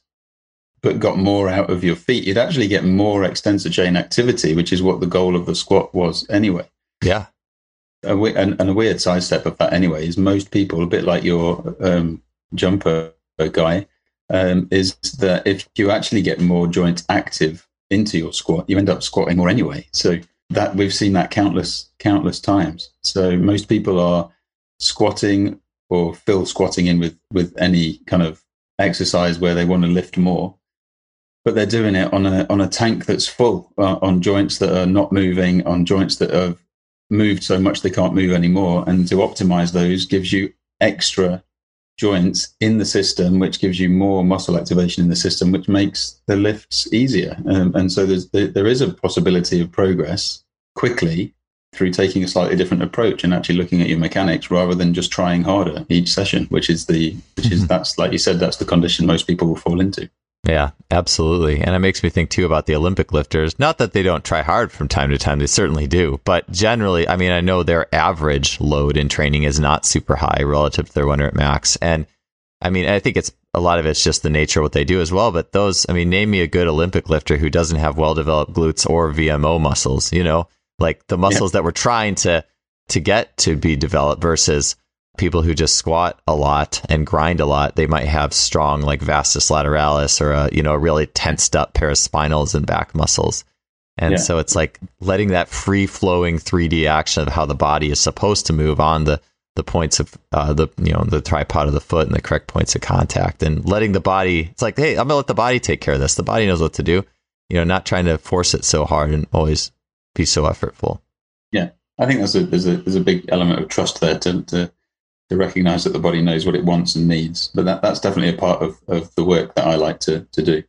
but got more out of your feet, you'd actually get more extensor chain activity, which is what the goal of the squat was anyway.
Yeah.
and, and, a weird sidestep of that, anyway, is most people, a bit like your um, jumper guy, um, is that if you actually get more joints active into your squat, you end up squatting more anyway. So that we've seen that countless, countless times. So most people are squatting or fill squatting in with with any kind of exercise where they want to lift more but they're doing it on a on a tank that's full uh, on joints that are not moving on joints that have moved so much they can't move anymore. And to optimize those gives you extra joints in the system, which gives you more muscle activation in the system, which makes the lifts easier. Um, and so there's, there is a possibility of progress quickly through taking a slightly different approach and actually looking at your mechanics rather than just trying harder each session, which is the, which is, that's, like you said, that's the condition most people will fall into.
Yeah, absolutely. And it makes me think too about the Olympic lifters. Not that they don't try hard from time to time, they certainly do. But generally, I mean, I know their average load in training is not super high relative to their winter at max. And I mean, I think it's a lot of it's just the nature of what they do as well. But those, I mean, name me a good Olympic lifter who doesn't have well developed glutes or VMO muscles, you know, like the muscles yeah. that we're trying to to get to be developed versus people who just squat a lot and grind a lot, they might have strong like vastus lateralis or a you know a really tensed up paraspinals and back muscles. And
Yeah.
so it's like letting that free flowing 3D action of how the body is supposed to move on the the points of uh, the you know the tripod of the foot and the correct points of contact and letting the body it's like hey i'm gonna let the body take care of this the body knows what to do you know not trying to force it so hard and always be so effortful Yeah.
I think there's a there's a there's a big element of trust there to to, to recognize that the body knows what it wants and needs. But that, that's definitely a part of, of the work that I like to to do.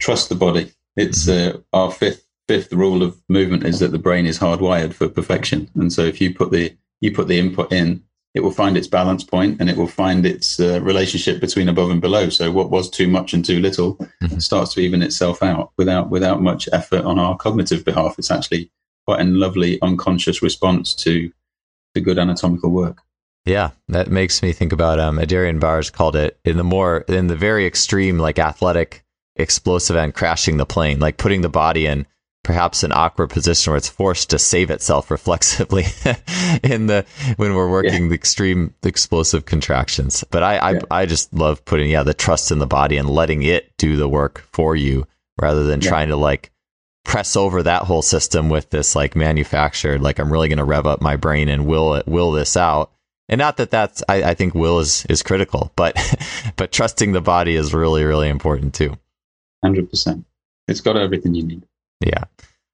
Trust the body. It's uh, our fifth fifth rule of movement is that the brain is hardwired for perfection. And so if you put the you put the input in, it will find its balance point and it will find its uh, relationship between above and below. So what was too much and too little
Mhm.
starts to even itself out without without much effort on our cognitive behalf. It's actually quite a lovely unconscious response to to good anatomical work.
Yeah, that makes me think about um Adarian Barr's called it in the more in the very extreme like athletic explosive end crashing the plane, like putting the body in perhaps an awkward position where it's forced to save itself reflexively in the when we're working the extreme explosive contractions. But I I,
Yeah.
I just love putting yeah the trust in the body and letting it do the work for you rather than
Yeah.
trying to like press over that whole system with this like manufactured like I'm really going to rev up my brain and will it will this out and not that that's I, I think will is is critical but but trusting the body is really really important too
Hundred percent. It's got everything you need.
yeah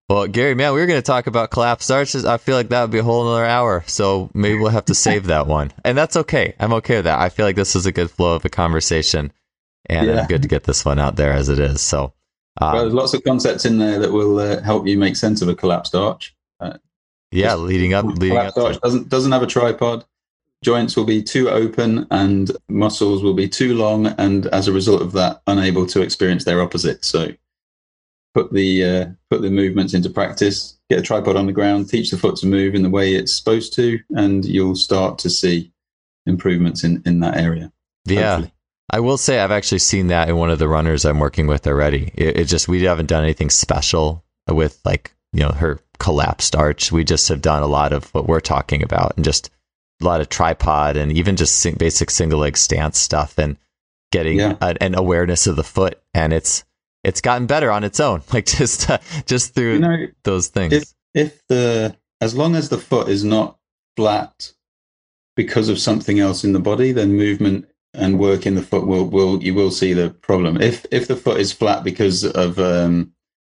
well gary man we were going to talk about collapse arches i feel like that would be a whole another hour so maybe we'll have to save that one and that's okay i'm okay with that i feel like this is a good flow of a conversation and
Yeah.
it's good to get this one out there as it is so
well,
uh,
there's lots of concepts in there that will uh, help you make sense of a collapsed arch.
yeah leading up leading up
collapsed
to
arch doesn't doesn't have a tripod. Joints will be too open and muscles will be too long, and as a result of that, unable to experience their opposite. So, put the uh, put the movements into practice. Get a tripod on the ground. Teach the foot to move in the way it's supposed to, and you'll start to see improvements in in that area.
yeah
hopefully.
I will say I've actually seen that in one of the runners I'm working with already. It, it just we haven't done anything special with like you know her collapsed arch. We just have done a lot of what we're talking about and just a lot of tripod and even just sing, basic single leg stance stuff and getting
Yeah.
a, an awareness of the foot and it's it's gotten better on its own like just uh, just through
You know,
those things.
if if the as long as the foot is not flat because of something else in the body, then movement and work in the foot will will you will see the problem. If if the foot is flat because of um,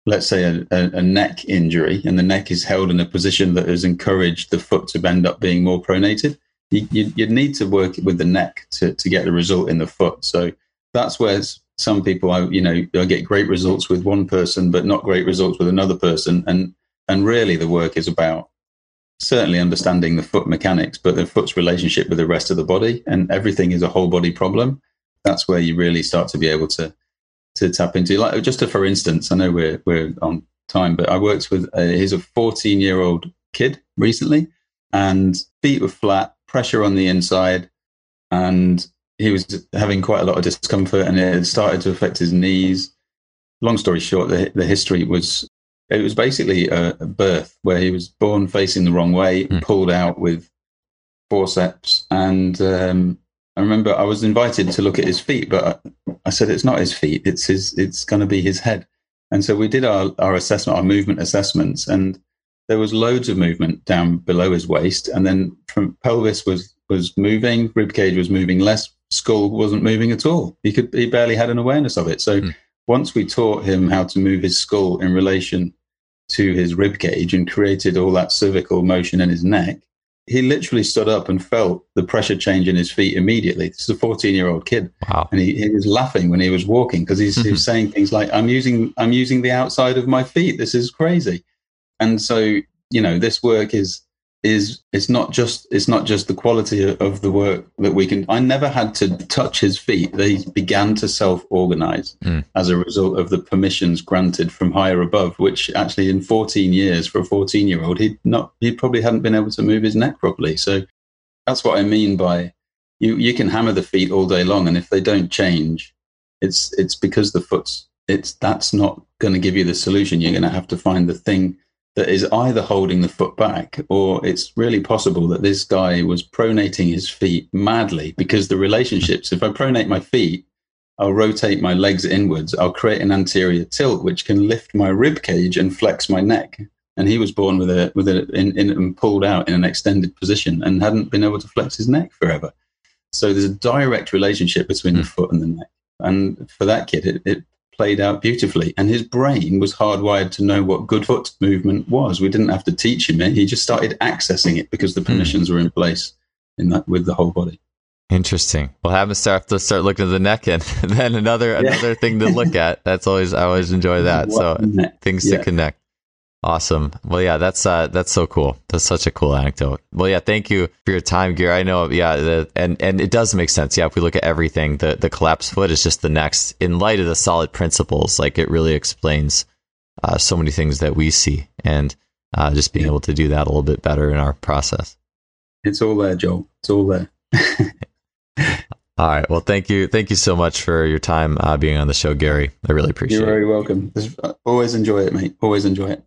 let's say a, a, neck injury and the neck is held in a position that has encouraged the foot to end up being more pronated, you, you, you'd need to work with the neck to, to get the result in the foot. So that's where some people, I, you know, I get great results with one person, but not great results with another person. And, and really the work is about certainly understanding the foot mechanics, but the foot's relationship with the rest of the body and everything is a whole body problem. That's where you really start to be able to, to tap into. Like just a, for instance, I know we're, we're on time, but I worked with, a, he's a 14 year old kid recently and feet were flat, pressure on the inside, and he was having quite a lot of discomfort, and it had started to affect his knees. Long story short, the, the history was it was basically a, a birth where he was born facing the wrong way,
Hmm.
pulled out with forceps, and um, I remember I was invited to look at his feet, but I, I said it's not his feet; it's his. It's going to be his head. And so we did our, our assessment, our movement assessments, and there was loads of movement down below his waist, and then from pelvis was was moving, rib cage was moving less, skull wasn't moving at all. He could he barely had an awareness of it. So
Hmm.
once we taught him how to move his skull in relation to his rib cage and created all that cervical motion in his neck, he literally stood up and felt the pressure change in his feet immediately. This is a 14 year old kid
wow.
and he, he was laughing when he was walking because he's he was mm-hmm. saying things like i'm using i'm using the outside of my feet this is crazy and so you know this work is is it's not just it's not just the quality of, the work that we can i never had to touch his feet. They began to self-organize
Mm.
as a result of the permissions granted from higher above which actually in 14 years for a 14 year old he'd not he probably hadn't been able to move his neck properly. So that's what i mean by you you can hammer the feet all day long and if they don't change it's it's because the foot's it's that's not going to give you the solution. You're going to have to find the thing that is either holding the foot back or it's really possible that this guy was pronating his feet madly because the relationships if i pronate my feet I'll rotate my legs inwards. I'll create an anterior tilt, which can lift my rib cage and flex my neck. And he was born with a with a in, in and pulled out in an extended position and hadn't been able to flex his neck forever. So there's a direct relationship between the hmm. foot and the neck. And for that kid, it, it played out beautifully. And his brain was hardwired to know what good foot movement was. We didn't have to teach him it. He just started accessing it because the hmm. permissions mm. were in place in that with the whole body.
Interesting. We'll have him start to start looking at the neck and then another yeah. another thing to look at. That's always I always enjoy that. so things yeah. to connect. Awesome. Well, yeah, that's uh, that's so cool. That's such a cool anecdote. Well, yeah, thank you for your time, Gear. I know, yeah, the, and and it does make sense. Yeah, if we look at everything, the the collapsed foot is just the next in light of the solid principles. Like it really explains uh, so many things that we see, and uh, just being yeah. able to do that a little bit better in our process.
It's all there, Joel. It's all there.
all right. Well, thank you. Thank you so much for your time uh, being on the show, Gary. I really appreciate
it.
You're
very welcome. Always enjoy it, mate. Always enjoy it.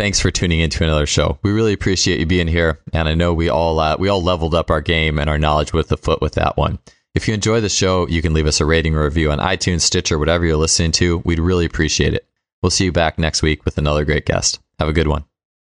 Thanks for tuning into another show. We really appreciate you being here, and I know we all uh, we all leveled up our game and our knowledge with the foot with that one. If you enjoy the show, you can leave us a rating or review on iTunes, Stitcher, whatever you're listening to. We'd really appreciate it. We'll see you back next week with another great guest. Have a good one.